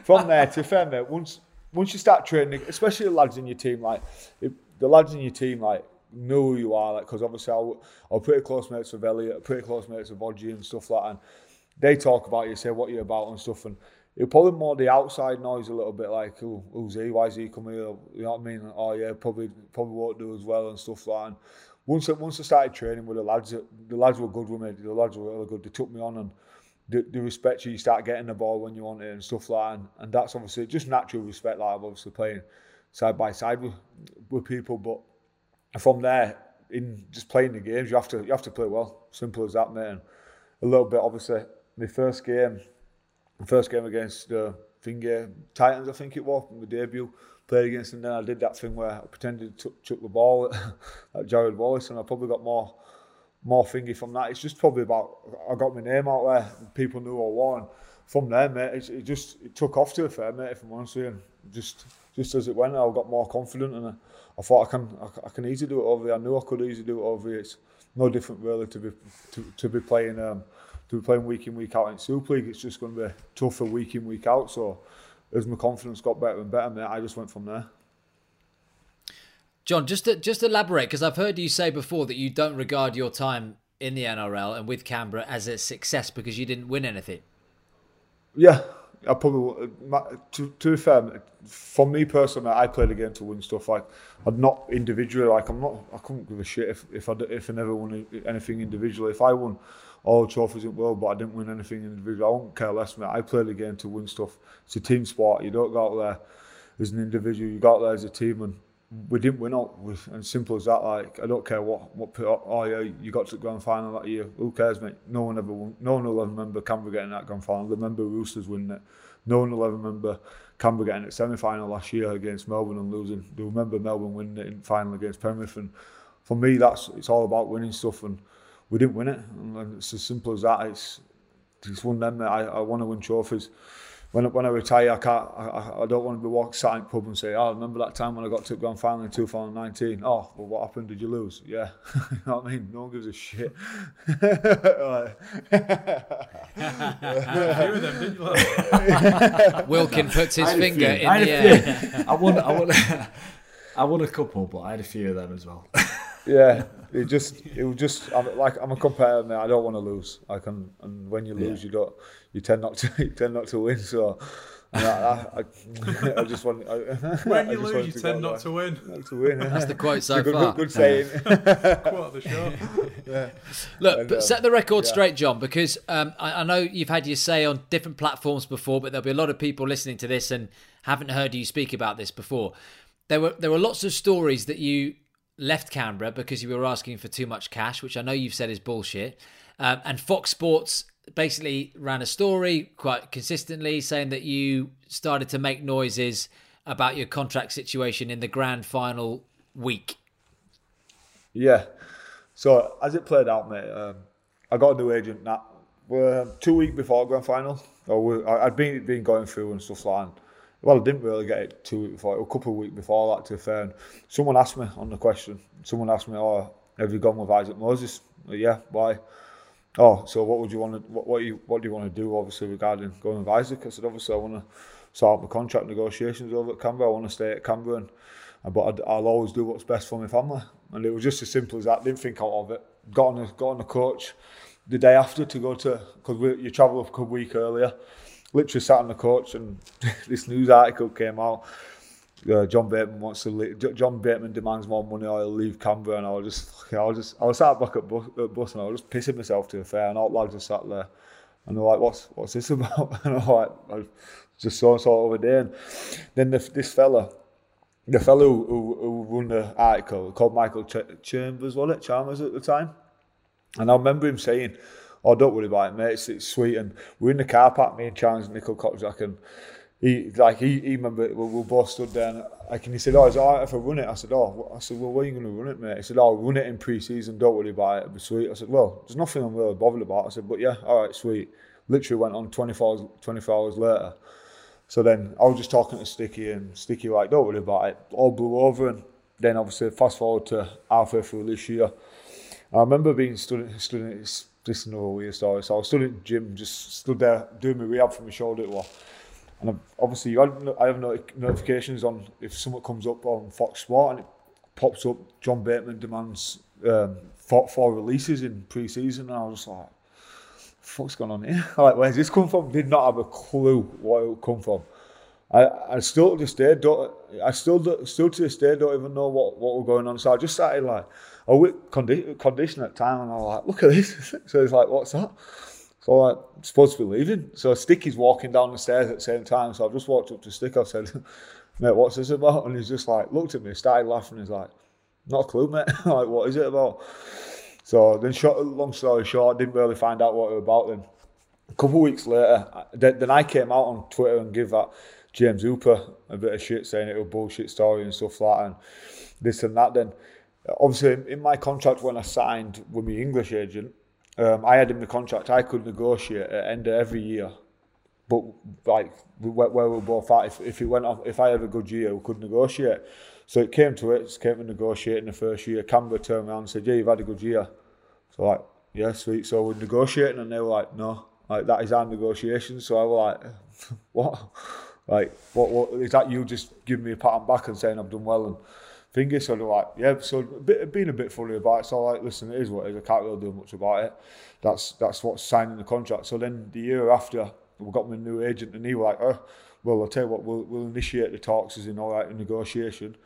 from there, to fair, mate, once, once you start training, especially the lads in your team, like, if, the lads in your team, like, know who you are, like, because obviously I, I'm pretty close mates with Elliott, pretty close mates with Odgie and stuff like that. And they talk about you, say what you're about and stuff. And it probably more the outside noise a little bit like, who's he? Why is he coming here? You know what I mean? Oh yeah, probably probably won't do as well and stuff like that. Once I, once I started training with the lads, the lads were good with me. The lads were really good. They took me on and the, the respect you start getting the ball when you want it and stuff like that. And, and that's obviously just natural respect. Like I'm obviously playing side by side with, with people, but from there in just playing the games, you have to you have to play well. Simple as that, mate. And a little bit obviously. My first game first game against uh, Finger Titans, I think it was, my debut. Played against them, then I did that thing where I pretended to chuck the ball at, Jarrod Wallace, and I probably got more more thingy from that. It's just probably about I got my name out there, people knew I won. from there, mate, it, it, just it took off to a fair, mate. If I'm honest with you, just just as it went, I got more confident, and I, I thought I can I, I, can easily do it over here. I knew I could easily do it over here. It's no different really to be to, to be playing um, to be playing week in week out in Super League. It's just going to be tougher week in week out. So as my confidence got better and better, mate, I just went from there. John, just to, just elaborate because I've heard you say before that you don't regard your time in the NRL and with Canberra as a success because you didn't win anything. Yeah, I probably to, to be fair, for me personally, I played the game to win stuff. Like I'm not individually, like I'm not, I couldn't give a shit if if I if I never won anything individually. If I won all trophies in the world, but I didn't win anything individually, I won't care less. Mate. I played the game to win stuff. It's a team sport. You don't go out there as an individual. You go out there as a team and we didn't win out and simple as that like I don't care what what oh yeah you got to the grand final that year who cares mate no one ever won no one will ever remember Canberra getting that grand final remember Roosters winning it no one will ever remember Canberra getting it semi-final last year against Melbourne and losing they remember Melbourne winning it in final against Penrith and for me that's it's all about winning stuff and we didn't win it and it's as simple as that it's it's one of them I, I want to win trophies when when I retire, I can't. I, I don't want to be walking sat in the pub and say, "Oh, remember that time when I got to the grand final in 2019? Oh, well, what happened? Did you lose? Yeah, you know what I mean. No one gives a shit. Wilkin puts his finger in the air. I won. I won. I won a couple, but I had a few of them as well. yeah, it just it was just I'm, like I'm a competitor. I don't want to lose. Like and, and when you lose, yeah. you don't you tend not to you tend not to win. So. I, I, I, just want. I, when you lose, you tend not to win. Not to win. That's the quote so good, far. Good, good saying. Quote the show. Yeah. Look, and, um, set the record yeah. straight, John, because um, I, I know you've had your say on different platforms before, but there'll be a lot of people listening to this and haven't heard you speak about this before. There were there were lots of stories that you left Canberra because you were asking for too much cash, which I know you've said is bullshit. Um, and Fox Sports basically ran a story quite consistently saying that you started to make noises about your contract situation in the grand final week. Yeah. So as it played out, mate, um, I got a new agent that uh, two weeks before grand final. I'd been been going through and stuff like that. Well, I didn't really get it two weeks before, a couple of weeks before that, to fair. And someone asked me on the question, someone asked me, oh, have you gone with Isaac Moses? Yeah, why? Oh, so what would you want to, what, what, you, what do you want to do, obviously, regarding going with Isaac? I said, obviously, I want to start my contract negotiations over at Canberra. I want to stay at Canberra, and, uh, but I'd, I'll always do what's best for my family. And it was just as simple as that. Didn't think out of it. Got on a, got on the coach the day after to go to, because you travel a week earlier literally sat on the coach and this news article came out. Uh, John Bateman wants to leave. John Bateman demands more money or he'll leave Canberra. And I was just, I was just, I was sat back at bus, at bus and I was just pissing myself to the fair. And all lads just sat there, and they're like, "What's, what's this about?" And I'm like, I just so and so over there. And then the, this fella, the fellow who, who, who run the article called Michael Ch- Chambers, was it Chalmers at the time? And I remember him saying oh, don't worry about it, mate. It's, it's sweet. And we're in the car park, me and Charles and Nicoll-Klokstad, and he like he, he remember we, we both stood there and like and he said, oh, is it alright if I run it? I said, oh, I said, well, where are you going to run it, mate? He said, oh, run it in pre-season. Don't worry about it. It'll be sweet. I said, well, there's nothing I'm really bothered about. I said, but yeah, all right, sweet. Literally went on 24 hours, 24 hours later. So then I was just talking to Sticky and Sticky like, don't worry about it. All blew over and then obviously fast forward to halfway through this year. I remember being stood, stood is another weird story. So I was stood in the gym, just stood there doing my rehab for my shoulder. It was. And obviously, I have notifications on if someone comes up on Fox Sport and it pops up. John Bateman demands um, four, four releases in pre-season, and I was like, "What's going on here? like, where's this come from?" Did not have a clue where it would come from. I, I still to this day don't. I still still to this day don't even know what what was going on. So I just started like with condi- condition at time, and I was like, look at this. so he's like, what's that? So I'm supposed to be leaving. So Sticky's walking down the stairs at the same time. So I've just walked up to Stick. I said, mate, what's this about? And he's just like, looked at me, started laughing. He's like, not a clue, mate. like, what is it about? So then, short, long story short, didn't really find out what it was about. Then a couple of weeks later, then I came out on Twitter and give that James Hooper a bit of shit, saying it was bullshit story and stuff like that, and this and that. Then obviously in my contract when I signed with my English agent, um, I had in the contract I could negotiate at end of every year but like where, where we both at, if, if it went off, if I had a good year, we could negotiate. So it came to it, it came to negotiating the first year. Canberra turned around and said, yeah, you've had a good year. So like, yeah, sweet. So we're negotiating and they were like, no, like that is our negotiation. So I was like, what? Like, what, what is that you just giving me a pat on back and saying I've done well and thingy? So they're like, yeah, so being a bit funny about it. So like, listen, it is what it is. I can't really do much about it. That's that's what's signing the contract. So then the year after, we got my new agent and he was like, oh, well, I'll tell you what, we'll, we'll initiate the talks as in all right, in negotiation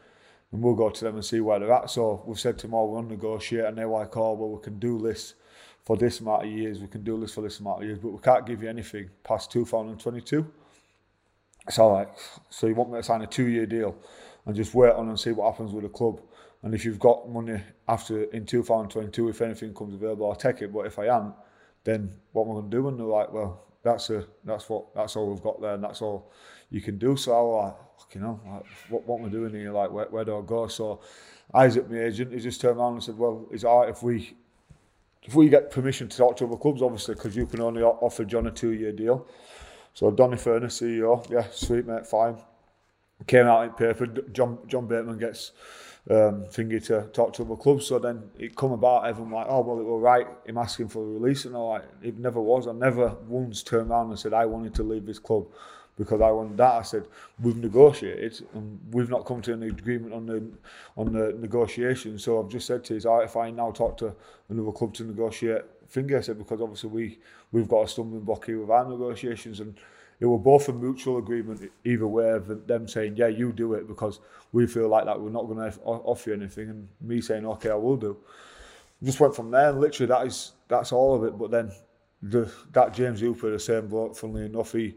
and we'll go to them and see where they're at. So we've said to them, oh, we'll negotiate and they're like, oh, well, we can do this for this amount of years, we can do this for this amount of years, but we can't give you anything past 2022. So like, so you want me to sign a two-year deal and just wait on and see what happens with the club. And if you've got money after in 2022, if anything comes available, I'll take it. But if I am, then what am I going to do? And they're like, well, that's a that's what that's all we've got there, and that's all you can do. So I was like, you know, like, what what am I doing here? Like, where, where do I go? So Isaac, my agent, he just turned around and said, well, it's all right if we if we get permission to talk to other clubs, obviously, because you can only offer John a two-year deal. So Donny Furner, CEO, yeah, sweet mate, fine. Came out in paper. John John Bateman gets um, thingy to talk to other clubs. So then it come about, everyone like, oh, well, it was right, him asking for a release. And all like, it never was. I never once turned around and said, I wanted to leave this club because I wanted that. I said, we've negotiated and we've not come to an agreement on the on the negotiation. So I've just said to his, right, if I now talk to another club to negotiate, finger, said, because obviously we, we've got a stumbling block here with our negotiations and it were both a mutual agreement either way of them saying, yeah, you do it because we feel like that we're not going to offer you anything, and me saying, okay, I will do. Just went from there, and literally that is that's all of it. But then the that James Hooper, the same bloke, funnily enough, he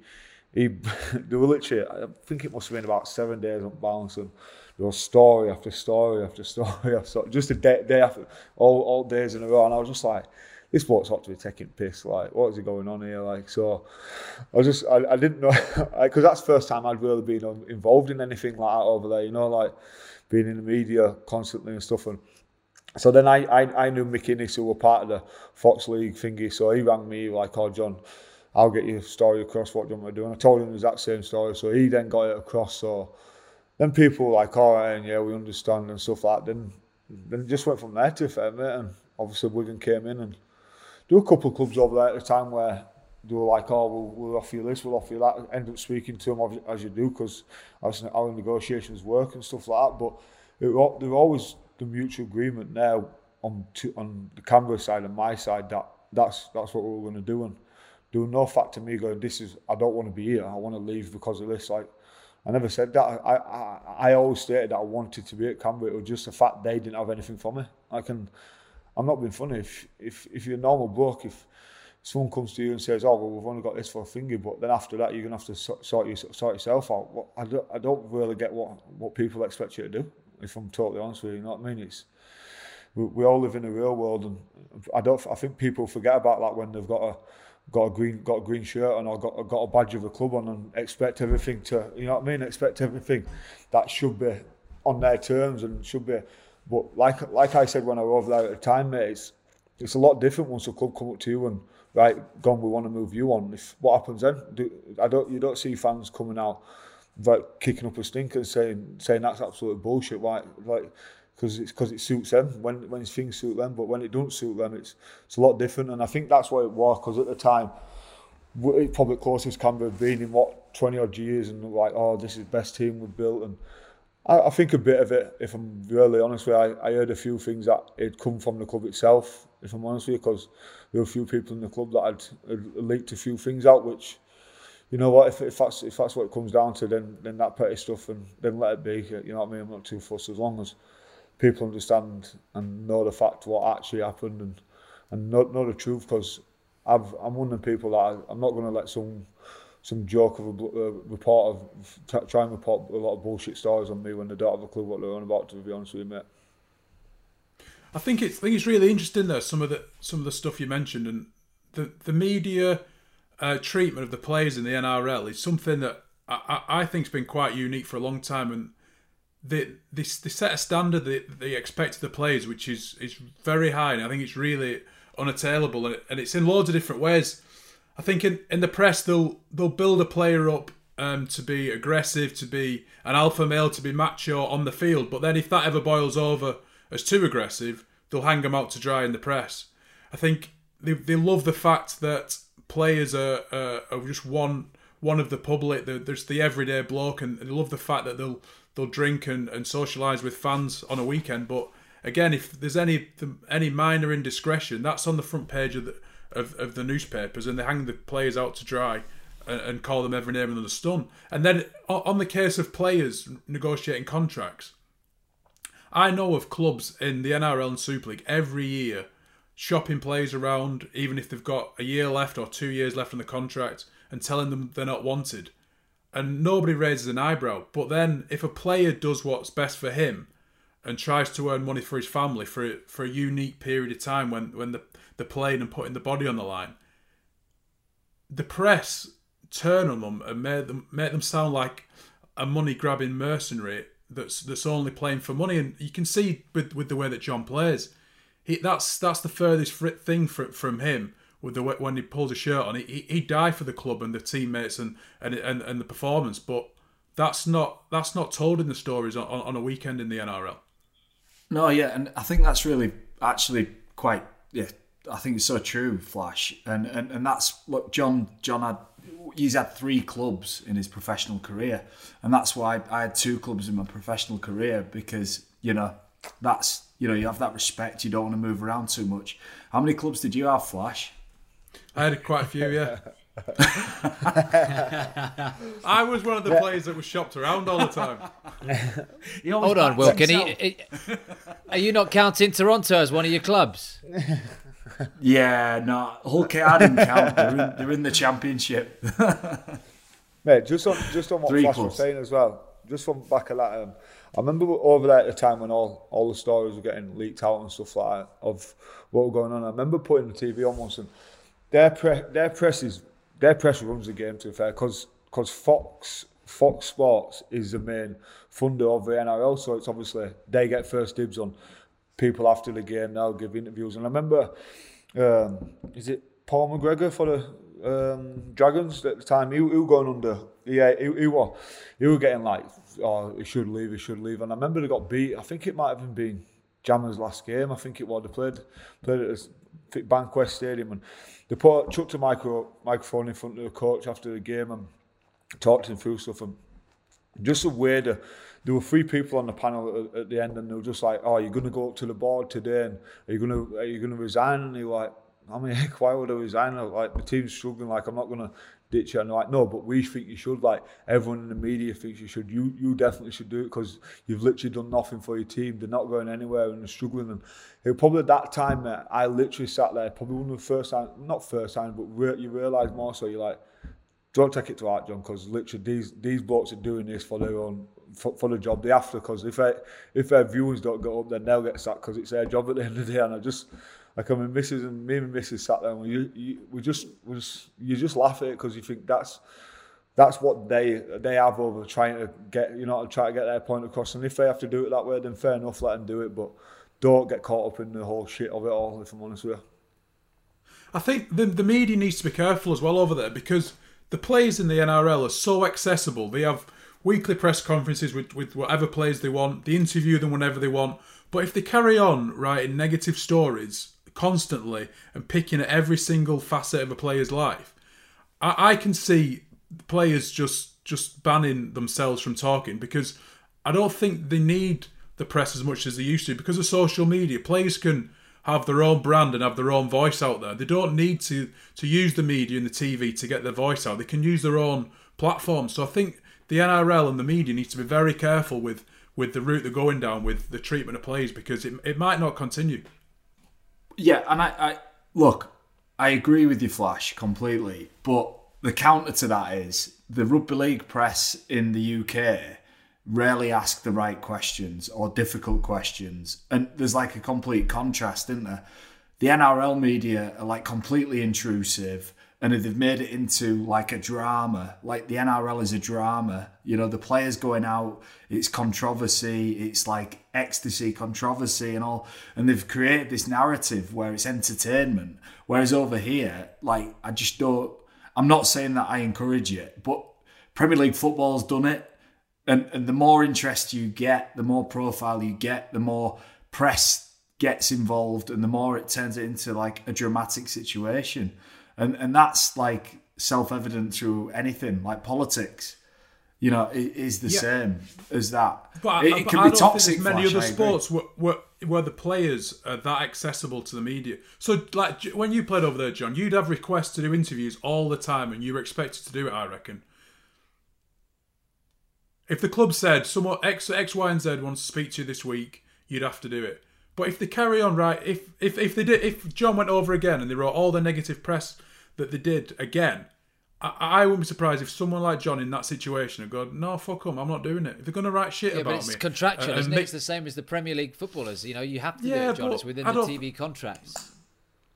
he there were literally I think it must have been about seven days on balance and there was story after story after story after just a day, day after all, all days in a row and I was just like this bloke's ought to be taking piss. Like, what is going on here? Like, so I was just, I, I didn't know, because that's first time I'd really been involved in anything like that over there, you know, like being in the media constantly and stuff. And so then I, I, I knew Mick Ennis, who were part of the Fox League thingy, so he rang me like, oh, John, I'll get your story across, what do you want to do? And I told him the exact same story, so he then got it across, so then people were like, all right, and yeah, we understand and stuff like that. Then, then it just went from there to fair, mate, and obviously Wigan came in and do a couple of clubs over there at the time where they were like, oh, we'll, we'll offer you this, we'll offer you that. End up speaking to them as you do because our negotiations work and stuff like that. But it, there always the mutual agreement now on to, on the Canberra side and my side that that's that's what we we're going to do. And there no fact to me going, this is I don't want to be here. I want to leave because of this. Like I never said that. I I, I always stated that I wanted to be at Canberra. It was just the fact they didn't have anything for me. I can I'm not being funny. If if if you're a normal bloke, if someone comes to you and says, "Oh, well, we've only got this for a finger," but then after that, you're gonna have to sort you sort yourself out. I don't I don't really get what what people expect you to do. If I'm totally honest with you, you know what I mean? It's we, we all live in a real world, and I don't. I think people forget about that when they've got a got a green got a green shirt on or got got a badge of a club on and expect everything to you know what I mean expect everything that should be on their terms and should be but like like I said when I was over there at the time, mate, it's, it's a lot different once a club come up to you and right, gone, we want to move you on. If what happens then? Do, I don't you don't see fans coming out like kicking up a stink and saying saying that's absolute bullshit. Why like because it's because it suits them when when things suit them, but when it don't suit them, it's it's a lot different. And I think that's why it was because at the time, it probably closest Canberra been in what twenty odd years, and like oh this is the best team we've built and I, I think a bit of it, if I'm really honest with you, I, I heard a few things that had come from the club itself, if I'm honest with you, because there were a few people in the club that had, had leaked a few things out, which, you know what, if, if that's if that's what it comes down to, then then that petty stuff, and then let it be, you know what I mean, I'm not too fussed, as long as people understand and know the fact what actually happened, and and know, know the truth, because I've, I'm one of the people that I, I'm not going to let some some joke of a, a report of try and report a lot of bullshit stories on me when they don't have a clue what they're on about. To be honest with you, mate. I think it's I think it's really interesting though some of the some of the stuff you mentioned and the the media uh, treatment of the players in the NRL is something that I, I, I think's been quite unique for a long time and they they, they set a standard that they expect of the players which is is very high and I think it's really unattainable and, it, and it's in loads of different ways I think in, in the press they'll they'll build a player up um, to be aggressive, to be an alpha male, to be macho on the field. But then if that ever boils over as too aggressive, they'll hang them out to dry in the press. I think they, they love the fact that players are, uh, are just one one of the public. There's the everyday bloke, and they love the fact that they'll they'll drink and, and socialise with fans on a weekend. But again, if there's any any minor indiscretion, that's on the front page of the of, of the newspapers, and they hang the players out to dry and, and call them every name under the sun. And then on the case of players negotiating contracts, I know of clubs in the NRL and Super League every year shopping players around, even if they've got a year left or two years left on the contract, and telling them they're not wanted. And nobody raises an eyebrow. But then, if a player does what's best for him and tries to earn money for his family for for a unique period of time when, when the, they're playing and putting the body on the line, the press turn on them and make them make them sound like a money grabbing mercenary that's that's only playing for money. And you can see with with the way that John plays, he that's that's the furthest thing from from him. With the when he pulls a shirt on, he he die for the club and the teammates and and and, and the performance, but that's not that's not told in the stories on, on a weekend in the NRL. No, yeah, and I think that's really actually quite yeah. I think it's so true, Flash, and and and that's look, John John had he's had three clubs in his professional career, and that's why I had two clubs in my professional career because you know that's you know you have that respect. You don't want to move around too much. How many clubs did you have, Flash? I had quite a few, yeah. I was one of the players that was shopped around all the time. Hold on, Wilkin. Are you not counting Toronto as one of your clubs? Yeah, no, Hull KR didn't count. They're in, they're in the championship. Mate, just on just on what Three Flash clubs. was saying as well. Just from back of that, um, I remember over there at the time when all, all the stories were getting leaked out and stuff like that of what was going on. I remember putting the TV on once and their pre- their press is their press runs the game to be fair because because Fox Fox Sports is the main funder of the NRL, so it's obviously they get first dibs on people after the game now give interviews. And I remember, um, is it Paul McGregor for the um, Dragons at the time? He, was going under. Yeah, he, he was. He was getting like, oh, he should leave, he should leave. And I remember they got beat. I think it might have been Jammer's last game. I think it was. They played played at Bankwest Stadium and they put chucked a micro, microphone in front of the coach after the game and talked him through stuff. And just a way to there were three people on the panel at, at the end, and they were just like, "Oh, you're going to go up to the board today, and are you going to are you going to resign?" And you're like, "I mean, heck, why would I resign? Like the team's struggling. Like I'm not going to ditch you." And they're like, "No, but we think you should. Like everyone in the media thinks you should. You you definitely should do it because you've literally done nothing for your team. They're not going anywhere and they're struggling." And it probably that time that I literally sat there, probably one of the first time, not first time, but re- you realise more so. You're like don't take it to heart, John, because literally these these blokes are doing this for their own for, for the job they have to. Because if they, if their viewers don't go up, then they'll get sacked because it's their job at the end of the day. And I just I mean, Mrs. and me and Mrs. sat there, and we you, we just was you just laugh at it because you think that's that's what they they have over trying to get you know try to get their point across. And if they have to do it that way, then fair enough, let them do it. But don't get caught up in the whole shit of it all. If I'm honest with you. I think the the media needs to be careful as well over there because the players in the NRL are so accessible. They have weekly press conferences with, with whatever players they want. They interview them whenever they want. But if they carry on writing negative stories constantly and picking at every single facet of a player's life, I, I can see players just just banning themselves from talking because I don't think they need the press as much as they used to because of social media. Players can have their own brand and have their own voice out there. They don't need to to use the media and the TV to get their voice out. They can use their own platform. So I think the NRL and the media need to be very careful with with the route they're going down with the treatment of players because it, it might not continue. Yeah, and I, I look, I agree with you, Flash, completely. But the counter to that is the rugby league press in the UK rarely ask the right questions or difficult questions. And there's like a complete contrast, isn't there? The NRL media are like completely intrusive and they've made it into like a drama. Like the NRL is a drama. You know, the players going out, it's controversy, it's like ecstasy, controversy, and all. And they've created this narrative where it's entertainment. Whereas over here, like, I just don't. I'm not saying that I encourage it, but Premier League football's done it. And, and the more interest you get, the more profile you get, the more press gets involved, and the more it turns it into like a dramatic situation. And and that's like self evident through anything like politics. You know, it is the yeah. same as that. But, it, it can be toxic. many Flash, other sports were, where, where the players are that accessible to the media. So, like when you played over there, John, you'd have requests to do interviews all the time, and you were expected to do it. I reckon. If the club said someone X, X, Y, and Z wants to speak to you this week, you'd have to do it. But if they carry on right, if if if they did, if John went over again and they wrote all the negative press that they did again, I, I wouldn't be surprised if someone like John in that situation would go, "No, fuck them, I'm not doing it." If they're going to write shit yeah, about but it's me, contractual, uh, isn't it? It's the same as the Premier League footballers. You know, you have to yeah, do it, John. It's within the TV contracts.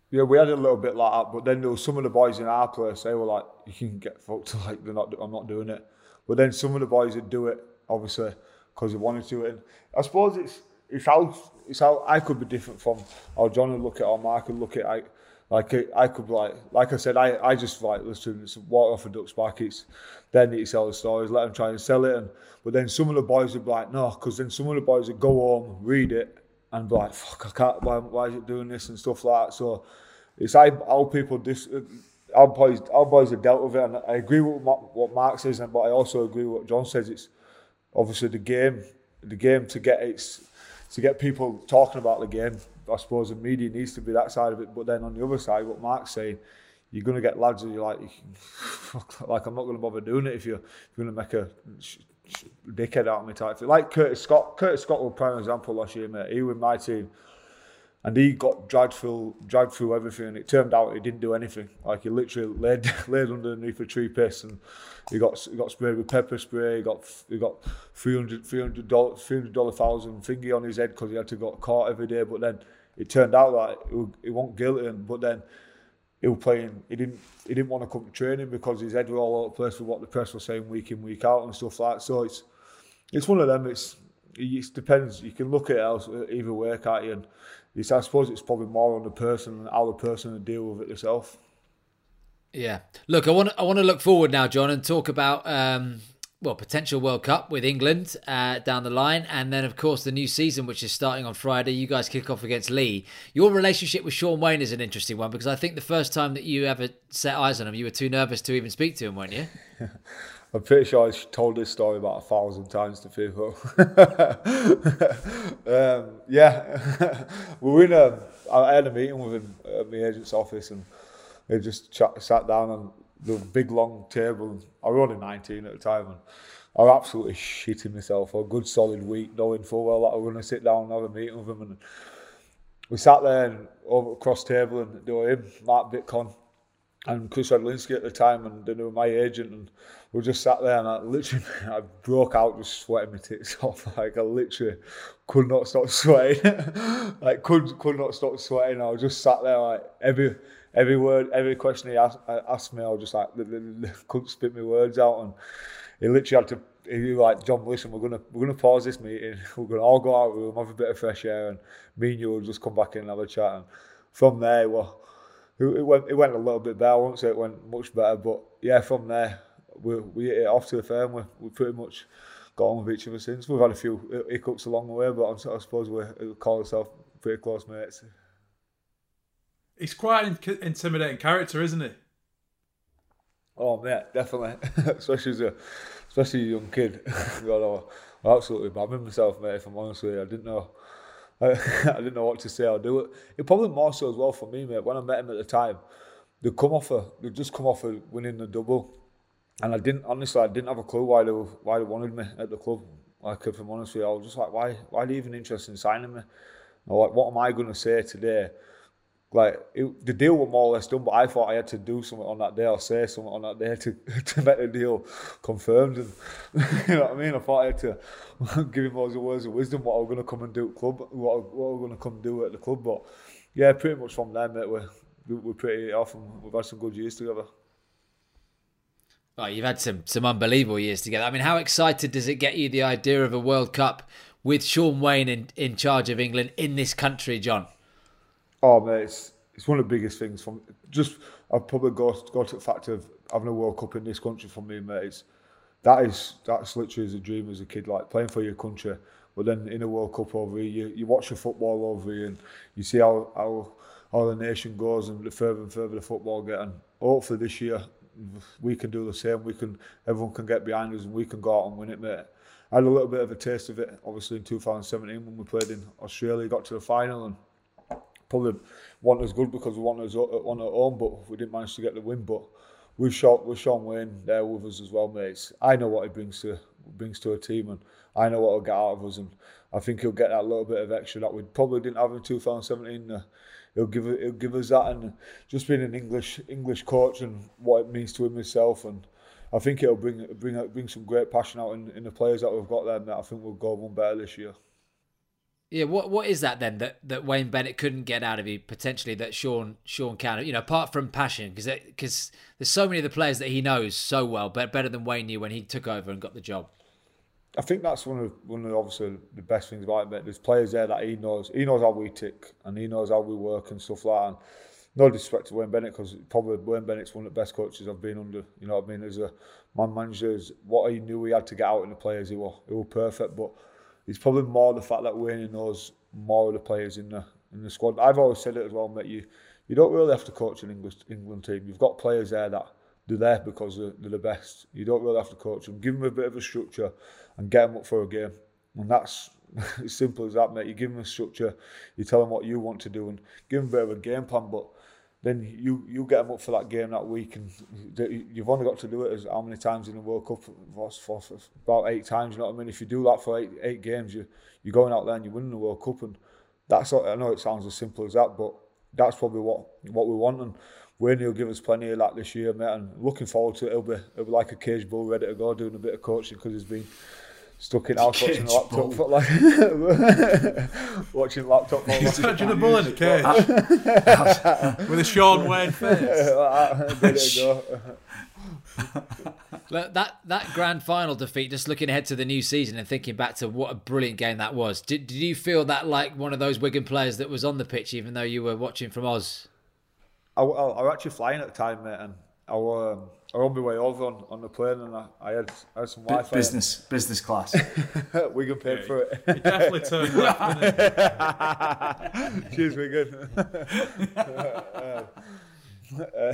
Yeah, we had a little bit like that, but then there was some of the boys in our place. They were like, "You can get fucked." Like they're not. I'm not doing it. But then some of the boys would do it, obviously, because they wanted to. And I suppose it's it's how it's how I could be different from how John would look at or Mark would look at. Like like I could like like I said, I, I just like listen, it's water off a duck's back. It's they need to sell the stories, let them try and sell it. And but then some of the boys would be like, no, because then some of the boys would go home, read it, and be like, fuck, I can't. Why, why is it doing this and stuff like that? So it's how, how people dis. Our boys, our boys have dealt with it, and I agree with what Mark says, and but I also agree with what John says. It's obviously the game, the game to get its to get people talking about the game I suppose the media needs to be that side of it. But then on the other side, what Mark's saying, you're going to get lads who you're like, like I'm not going to bother doing it if you're, if you're going to make a dickhead out of me type thing. Like Curtis Scott. Curtis Scott was a prime example last year, mate. He was my team. And he got dragged through, dragged through everything, and it turned out he didn't do anything. Like he literally laid, laid underneath a tree piss, and he got he got sprayed with pepper spray. He got he got 300 300 dollar 300 dollar thousand thingy on his head because he had to go caught every day. But then it turned out that he, he wasn't guilty, but then he was playing. He didn't. He didn't want to come to training because his head was all over the place with what the press was saying week in week out and stuff like that. So it's it's one of them. It's it depends. You can look at it either way, can't you? And it's, I suppose it's probably more on the person and how the person will deal with it themselves. Yeah. Look, I want I want to look forward now, John, and talk about um, well, potential World Cup with England uh, down the line, and then of course the new season, which is starting on Friday. You guys kick off against Leeds. Your relationship with Shaun Wane is an interesting one because I think the first time that you ever set eyes on him, you were too nervous to even speak to him, weren't you? I'm pretty sure I've told this story about a thousand times to people. um, yeah, we were in a. I had a meeting with him at my agent's office, and they just sat down and the big long table. I was only 19 at the time, and I was absolutely shitting myself for a good solid week, knowing full well that I was going to sit down and have a meeting with him. And we sat there and over across table, and there were him, Mark Bitcon, and Kris Radlinski at the time, and they were my agent, and we just sat there, and I literally, I broke out just sweating my tits off. Like I literally could not stop sweating. like could could not stop sweating. I was just sat there like every every word, every question he asked, uh, asked me, I was just like, the, couldn't spit my words out. And he literally had to, he was like, John, listen, we're gonna we're gonna pause this meeting. We're gonna all go out. We'll have a bit of fresh air, and me and you will just come back in and have a chat. And from there, well, it went it went a little bit better. I won't say it went much better, but yeah, from there, we we hit it off to the firm. We we pretty much got on with each other since. We've had a few hiccups along the way, but I'm, I suppose we call ourselves pretty close mates. He's quite an intimidating character, isn't he? Oh yeah, definitely. especially as a especially a young kid. I know, absolutely babbling myself, mate. If I'm honest with you, I didn't know. I, I didn't know what to say or do it. It probably more so as well for me, mate. When I met him at the time, they'd come off a, they'd just come off a winning the double, and I didn't honestly, I didn't have a clue why they why they wanted me at the club. Like if I'm honest with you, I was just like, why, why are they even interested in signing me? Or like, what am I going to say today like it, the deal was more or less done, but I thought I had to do something on that day or say something on that day to, to make the deal confirmed. And you know what I mean? I thought I had to give him those words of wisdom what I was going to come and do at club, what I, what I going to come do at the club. But yeah, pretty much from then, mate, we're we're pretty off and we've had some good years together. Oh, you've had some some unbelievable years together. I mean, how excited does it get you the idea of a World Cup with Shaun Wane in, in charge of England in this country, John? Oh mate, it's it's one of the biggest things. From just I've probably got got the fact of having a World Cup in this country for me, mate. It's, that is that's literally as a dream as a kid, like playing for your country. But then in a World Cup over here, you, you watch the football over here and you see how, how how the nation goes and the further and further the football get. And hopefully this year we can do the same. We can everyone can get behind us and we can go out and win it, mate. I had a little bit of a taste of it, obviously in 2017 when we played in Australia, got to the final and probably wasn't as good because we won us one at home, but we didn't manage to get the win. But we've shot with Shaun Wane there with us as well, mates. I know what he brings to brings to a team, and I know what he'll get out of us, and I think he'll get that little bit of extra that we probably didn't have in 2017. Uh, he'll give he'll give us that, and just being an English English coach and what it means to him himself, and I think it'll bring bring bring some great passion out in, in the players that we've got there. That I think we'll go one better this year. Yeah, what what is that then that, that Wayne Bennett couldn't get out of you potentially that Shaun Shaun can? You know, apart from passion, because because there's so many of the players that he knows so well, but better than Wayne knew when he took over and got the job. I think that's one of one of obviously the best things about it. There's players there that he knows. He knows how we tick and he knows how we work and stuff like that. And no disrespect to Wayne Bennett because probably Wayne Bennett's one of the best coaches I've been under. You know what I mean? As a man manager, what he knew he had to get out in the players, he were, he were perfect. But it's probably more the fact that Wayne knows more of the players in the in the squad. I've always said it as well, mate. You you don't really have to coach an English England team. You've got players there that they're there because they're, they're the best. You don't really have to coach them. Give them a bit of a structure and get them up for a game. And that's as simple as that, mate. You give them a structure, you tell them what you want to do, and give them a bit of a game plan. But then you you get them up for that game that week, and you've only got to do it as how many times in the World Cup for, for, for about eight times. You know what I mean? If you do that for eight, eight games, you you're going out there and you're winning the World Cup, and that's I know it sounds as simple as that, but that's probably what what we want, and Wayne will give us plenty of that this year, mate. And looking forward to it. it'll be it'll be like a cage bull, ready to go, doing a bit of coaching because he's been stuck in house watching the laptop for like watching laptop. Imagine a bull in a cage with a Shaun Wane face. Look, that that grand final defeat, just looking ahead to the new season and thinking back to what a brilliant game that was. Did, did you feel that like one of those Wigan players that was on the pitch, even though you were watching from Oz? I, I, I was actually flying at the time, mate, and I was, um, I was on my way over on, on the plane, and I, I had I had some Wi-Fi. Business business class. Wigan paid yeah, for it. You definitely turned left. Cheers, Wigan. uh, uh,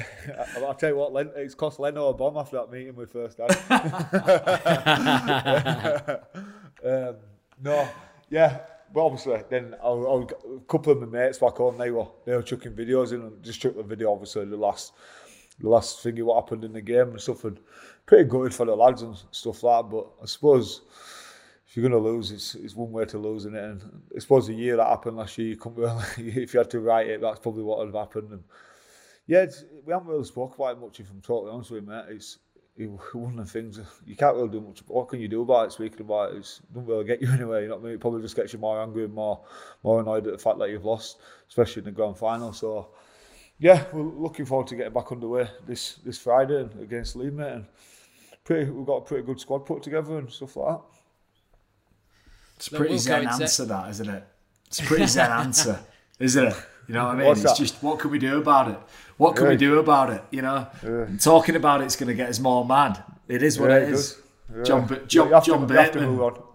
I'll tell you what, Len, it's cost Leno a bomb after that meeting with first had. um, no, yeah, but obviously, then I, I, a couple of my mates back home, they were they were chucking videos in and just took the video, obviously, the last the last thing what happened in the game and stuff. And pretty good for the lads and stuff like that. But I suppose if you're going to lose, it's, it's one way to lose it. And I suppose the year that happened last year, you couldn't really, if you had to write it, that's probably what would have happened. And yeah, we haven't really spoke about it much, if I'm totally honest with you, mate. It's one of the things you can't really do much. What can you do about it? Speaking about it, it doesn't really get you anywhere. You know what I mean? It probably just gets you more angry and more more annoyed at the fact that you've lost, especially in the grand final. So yeah, we're looking forward to getting back underway this this Friday against Leeds, mate. And pretty, we've got a pretty good squad put together and stuff like that. It's a pretty we'll zen answer, that isn't it? It's a pretty zen answer, isn't it? You know what I mean? What's it's that? just what can we do about it? What can yeah. we do about it? You know, yeah. talking about it's going to get us more mad. It is what yeah, it, it is. Yeah. John, John, yeah, John to, Bateman.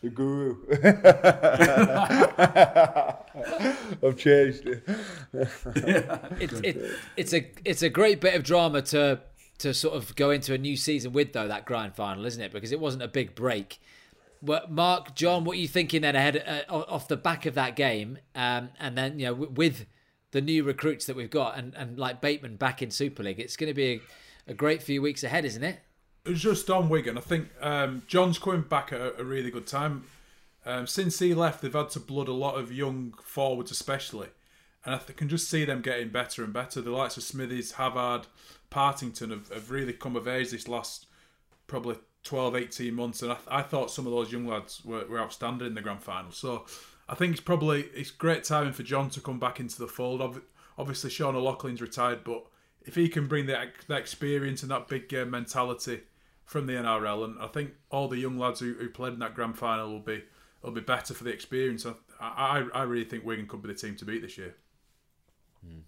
the guru. I've changed it. it's, it, it's a it's a great bit of drama to to sort of go into a new season with though that grand final, isn't it? Because it wasn't a big break. But Mark, John, what are you thinking then ahead uh, off the back of that game, um, and then you know with the new recruits that we've got, and, and like Bateman back in Super League, it's going to be a, a great few weeks ahead, isn't it? Just on Wigan. I think um, John's coming back at a, really good time. Um, since he left, they've had to blood a lot of young forwards, especially, and I can just see them getting better and better. The likes of Smithies, Havard, Partington have, have really come of age this last probably 12, 18 months, and I, I thought some of those young lads were, were outstanding in the grand final. So I think it's probably it's great timing for John to come back into the fold. Obviously, Sean O'Loughlin's retired, but if he can bring that that experience and that big game mentality from the NRL, and I think all the young lads who, who played in that grand final will be will be better for the experience. I, I I really think Wigan could be the team to beat this year. Hmm.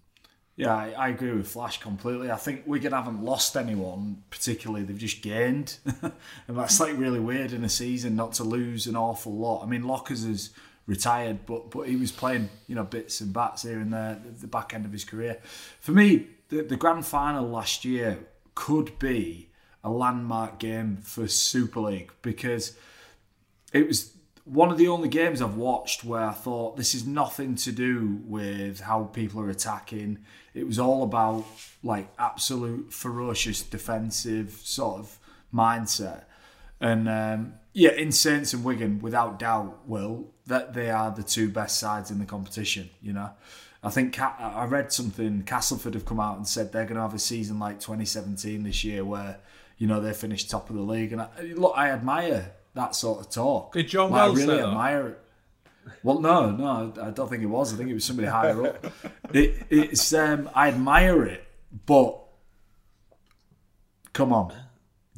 Yeah, I, I, agree with Flash completely. I think Wigan haven't lost anyone particularly; they've just gained, and that's like really weird in a season not to lose an awful lot. I mean, Lockers is retired, but but he was playing you know bits and bats here and there the back end of his career. For me, the, the grand final last year could be a landmark game for Super League because it was one of the only games I've watched where I thought this is nothing to do with how people are attacking. It was all about like absolute ferocious defensive sort of mindset. And um, yeah, in Saints and Wigan, without doubt, will that they are the two best sides in the competition. You know, I think I read something. Castleford have come out and said they're going to have a season like 2017 this year, where you know they finished top of the league. And I, look, I admire that sort of talk. Did John like, Wells I really admire it. Well, no, no, I don't think it was. I think it was somebody higher up. It, it's um, I admire it, but come on,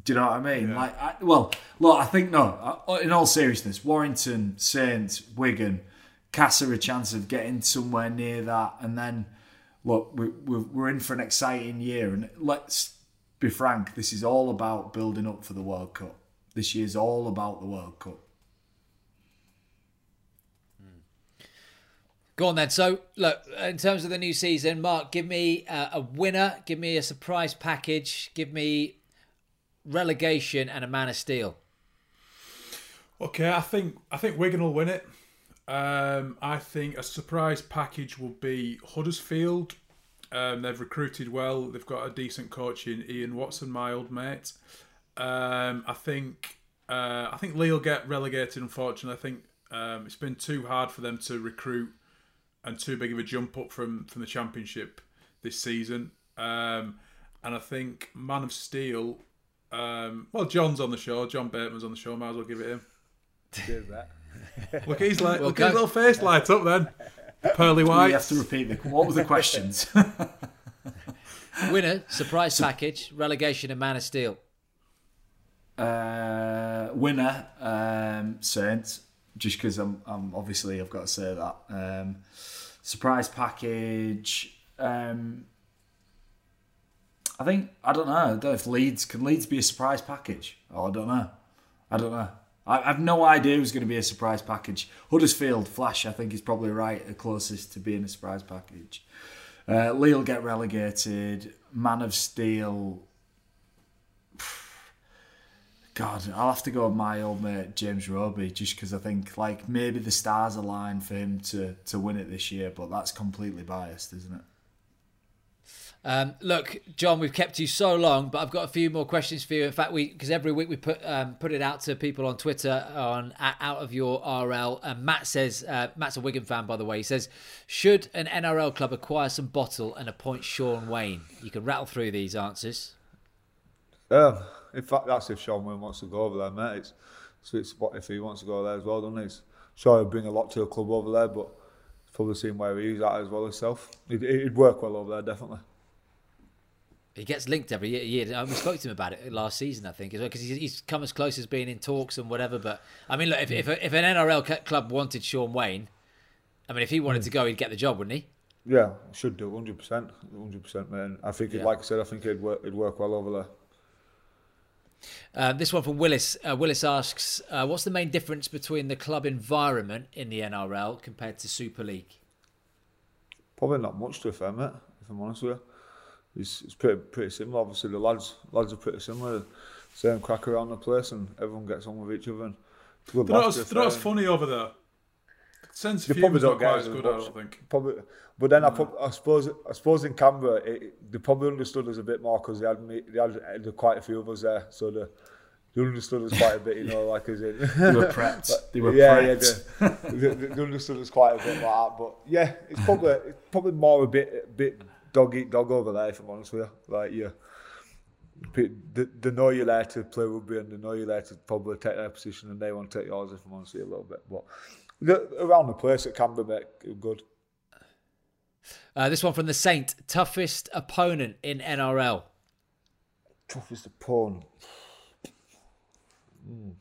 do you know what I mean? Yeah. Like, I, well, look, I think no. In all seriousness, Warrington, Saints, Wigan, Casa a chance of getting somewhere near that, and then look, we, we're in for an exciting year, and let's be frank, this is all about building up for the World Cup. This year's all about the World Cup. Go on then. So, look, in terms of the new season, Mark, give me uh, a winner, give me a surprise package, give me relegation and a man of steel. Okay, I think I think Wigan will win it. Um, I think a surprise package will be Huddersfield. Um, they've recruited well. They've got a decent coach in Ian Watson, my old mate. Um, I think uh, I think Leigh will get relegated. Unfortunately, I think um, it's been too hard for them to recruit and too big of a jump up from from the championship this season. Um, and I think Man of Steel. Um, well, John's on the show. John Bateman's on the show. Might as well give it him. Cheers, that. look, he's like, look, his little face light up then. Pearly white. You have to repeat the. What were the questions? Winner, surprise package, relegation, and Man of Steel. Uh, winner, um, Saints, just because I'm, I'm obviously I've got to say that. Um, surprise package. Um, I think I don't know. I don't know if Leeds can Leeds be a surprise package. Oh, I don't know. I don't know. I, have no idea who's going to be a surprise package. Huddersfield Flash, I think, is probably right, the closest to being a surprise package. Uh, will get relegated. Man of Steel. God, I'll have to go with my old mate James Roby just because I think like maybe the stars align for him to to win it this year, but that's completely biased, isn't it? Um, look, John, we've kept you so long, but I've got a few more questions for you. In fact, we because every week we put um, put it out to people on Twitter on out of your RL. And Matt says uh, Matt's a Wigan fan, by the way. He says, should an NRL club acquire some bottle and appoint Shaun Wane? You can rattle through these answers. Um, in fact, that's if Shaun Wane wants to go over there, mate. It's, so it's if he wants to go there as well, doesn't he? It's, sure, he'll bring a lot to the club over there, but it's probably seen where he's at as well himself. He'd work well over there, definitely. He gets linked every year. We spoke to him about it last season, I think, as well, because he's, come as close as being in talks and whatever. But I mean, look, if if, if an NRL club wanted Shaun Wane, I mean, if he wanted to go, he'd get the job, wouldn't he? Yeah, should do, hundred percent, hundred percent, man. I think, yeah. like I said, I think it'd work, it'd work well over there. Uh, this one from Willis. Uh, Willis asks, uh, "What's the main difference between the club environment in the NRL compared to Super League?" Probably not much to fair, mate. If I'm honest with you, it's, it's pretty pretty similar. Obviously, the lads lads are pretty similar. Same crack around the place, and everyone gets on with each other. And they're not, as, they're not as funny over there. Sense of humour is not quite as good, I don't think. Probably, but then I, I, suppose I suppose in Canberra it, they probably understood us a bit more because they had me, they had, had quite a few of us there, so the they understood us quite a bit, you know, like as in they were prepped. they were yeah, prepped. Yeah, they, they, they, understood us quite a bit like that. But yeah, it's probably it's probably more a bit a bit dog eat dog over there, if I'm honest with you. Like yeah. They, they know you're there to play rugby and they know you're there to probably take their position and they want to take yours if I'm honest with you a little bit. But around the place it can at Canberra, good. Uh, this one from the Saint. Toughest opponent in NRL? Toughest opponent? Mm.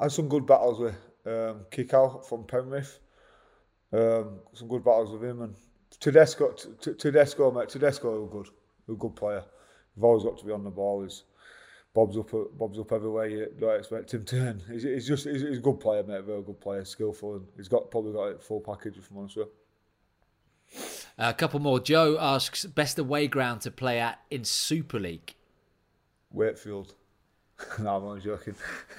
I had some good battles with um, Kikau from Penrith. Um, some good battles with him and Tedesco, Tedesco, mate. Tedesco, a good, a good player. You've always got to be on the ball. He's Bob's up, Bob's up everywhere you don't expect him to. He's, he's just, he's, he's, a good player, mate. Very good player, skillful, and he's got probably got a full package if I'm honest with A couple more. Joe asks, best away ground to play at in Super League? Wakefield. no, I'm only joking.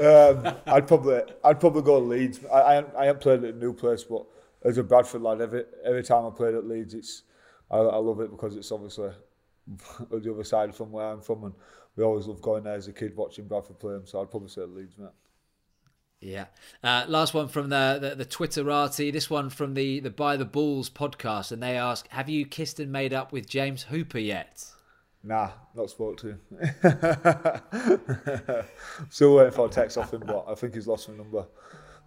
um, I'd probably, I'd probably go to Leeds. I, I, I haven't played at a new place, but as a Bradford lad, every every time I played at Leeds, it's I, I love it because it's obviously the other side from where I'm from, and we always love going there as a kid watching Bradford play them. So I'd probably say Leeds, mate. Yeah. Uh, last one from the, the, the Twitterati. This one from the the By the Balls podcast, and they ask, "Have you kissed and made up with James Hooper yet?" Nah, not spoke to him. Still waiting for a text off him, but I think he's lost my number.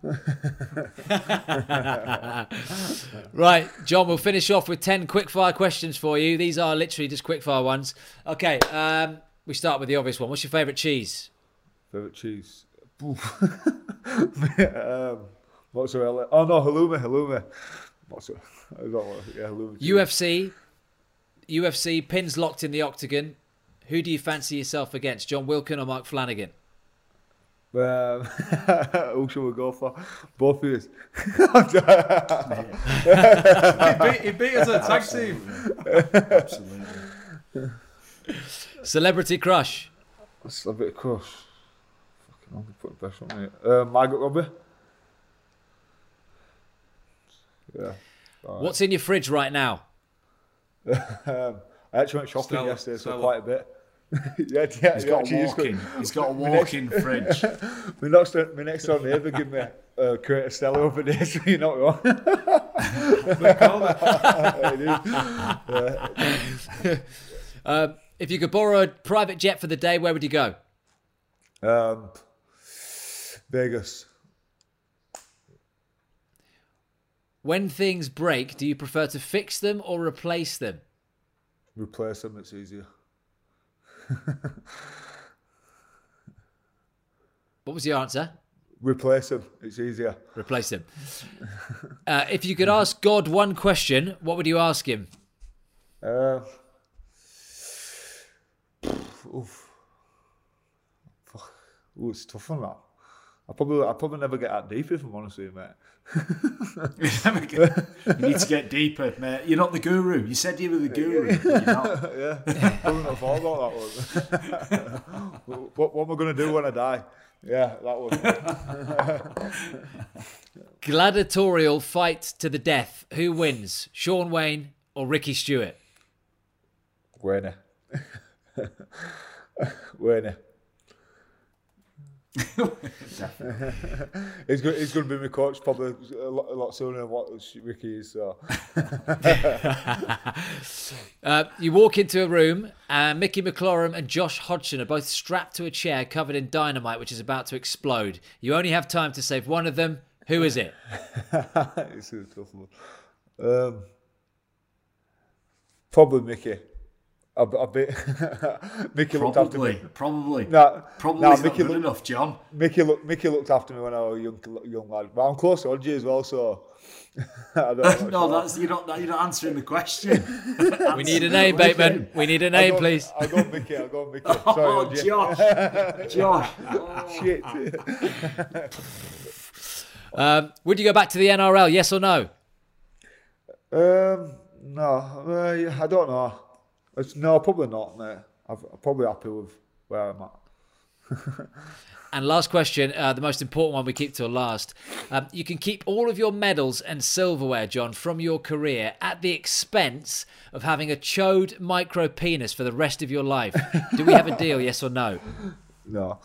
right, John, we'll finish off with 10 quickfire questions for you. These are literally just quickfire ones. Okay, um, we start with the obvious one. What's your favourite cheese? Favourite cheese? um, mozzarella. Oh no, halloumi, halloumi. Mozzarella. I don't know. Yeah, halloumi. UFC, UFC, pins locked in the octagon. Who do you fancy yourself against, Jon Wilkin or Mark Flanagan? Um, who should we go for? Both of us. he, beat, he beat us at tag team. Absolutely. Celebrity crush. Celebrity crush. Fucking hell, put the pressure on me. Uh, Margaret Robbie. Yeah. Right. What's in your fridge right now? Um, I actually went shopping Stella, yesterday, so Stella. quite a bit. yeah, yeah, he's got a walk-in. He's got a walk-in fridge. my next, my next door neighbour gave me a crate of Stella over there, so you're not wrong. uh, if you could borrow a private jet for the day, where would you go? Um, Vegas. When things break, do you prefer to fix them or replace them? Replace them, it's easier. what was your answer? Replace them, It's easier. Replace them. uh, if you could ask God one question, what would you ask him? Uh, oof. Ooh, it's tough on that. I probably, I probably never get that deep if I'm honest with you, mate you need to get deeper, mate. You're not the guru. You said you were the guru. yeah, I'm not thought about that one. what, what am I going to do when I die? Yeah, that one. Gladiatorial fight to the death. Who wins? Shaun Wane or Ricky Stuart? Wane. Wane. he's going. He's going to be my coach probably a lot, a lot sooner than what Ricky is. So. uh, you walk into a room, and Mickey McIlorum and Josh Hodgson are both strapped to a chair covered in dynamite, which is about to explode. You only have time to save one of them. Who is it? it's a tough one. Um, probably Mickey. A, a bit. Mickey probably, looked after me. Probably. Nah, probably nah, not Mickey good look, enough, John. Mickey, look, Mickey looked after me when I was a young, young lad. But I'm close to Odgie as well, so. no, that's you're not. You're not answering the question. we need a name, Bateman. We need a name, I'll go, please. I'll go Mickey. I'll go Mickey. Sorry, oh, Odgie. Josh. Josh. Oh. Shit. um, would you go back to the NRL? Yes or no? Um, no, uh, I don't know. It's, no, probably not, mate. I'm probably happy with where I'm at. and last question, uh, the most important one we keep till last. Um, you can keep all of your medals and silverware, John, from your career at the expense of having a chode micro penis for the rest of your life. Do we have a deal, yes or no? No.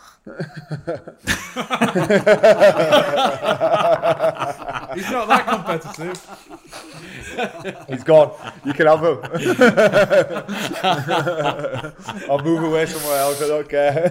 He's not that competitive. He's gone. You can have him. I'll move away somewhere else. I don't care.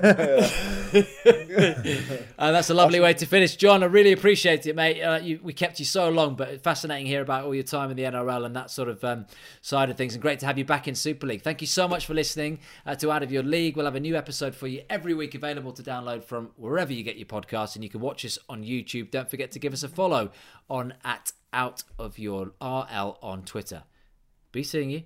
uh, that's a lovely way to finish, John. I really appreciate it, mate. Uh, you, we kept you so long, but fascinating here about all your time in the NRL and that sort of um, side of things. And great to have you back in Super League. Thank you so much for listening uh, to Out of Your League. We'll have a new episode for you every week, available to download from wherever you get your podcasts, and you can watch us on YouTube. Don't forget to give us a follow on at Out of Your RL on Twitter. Be seeing you.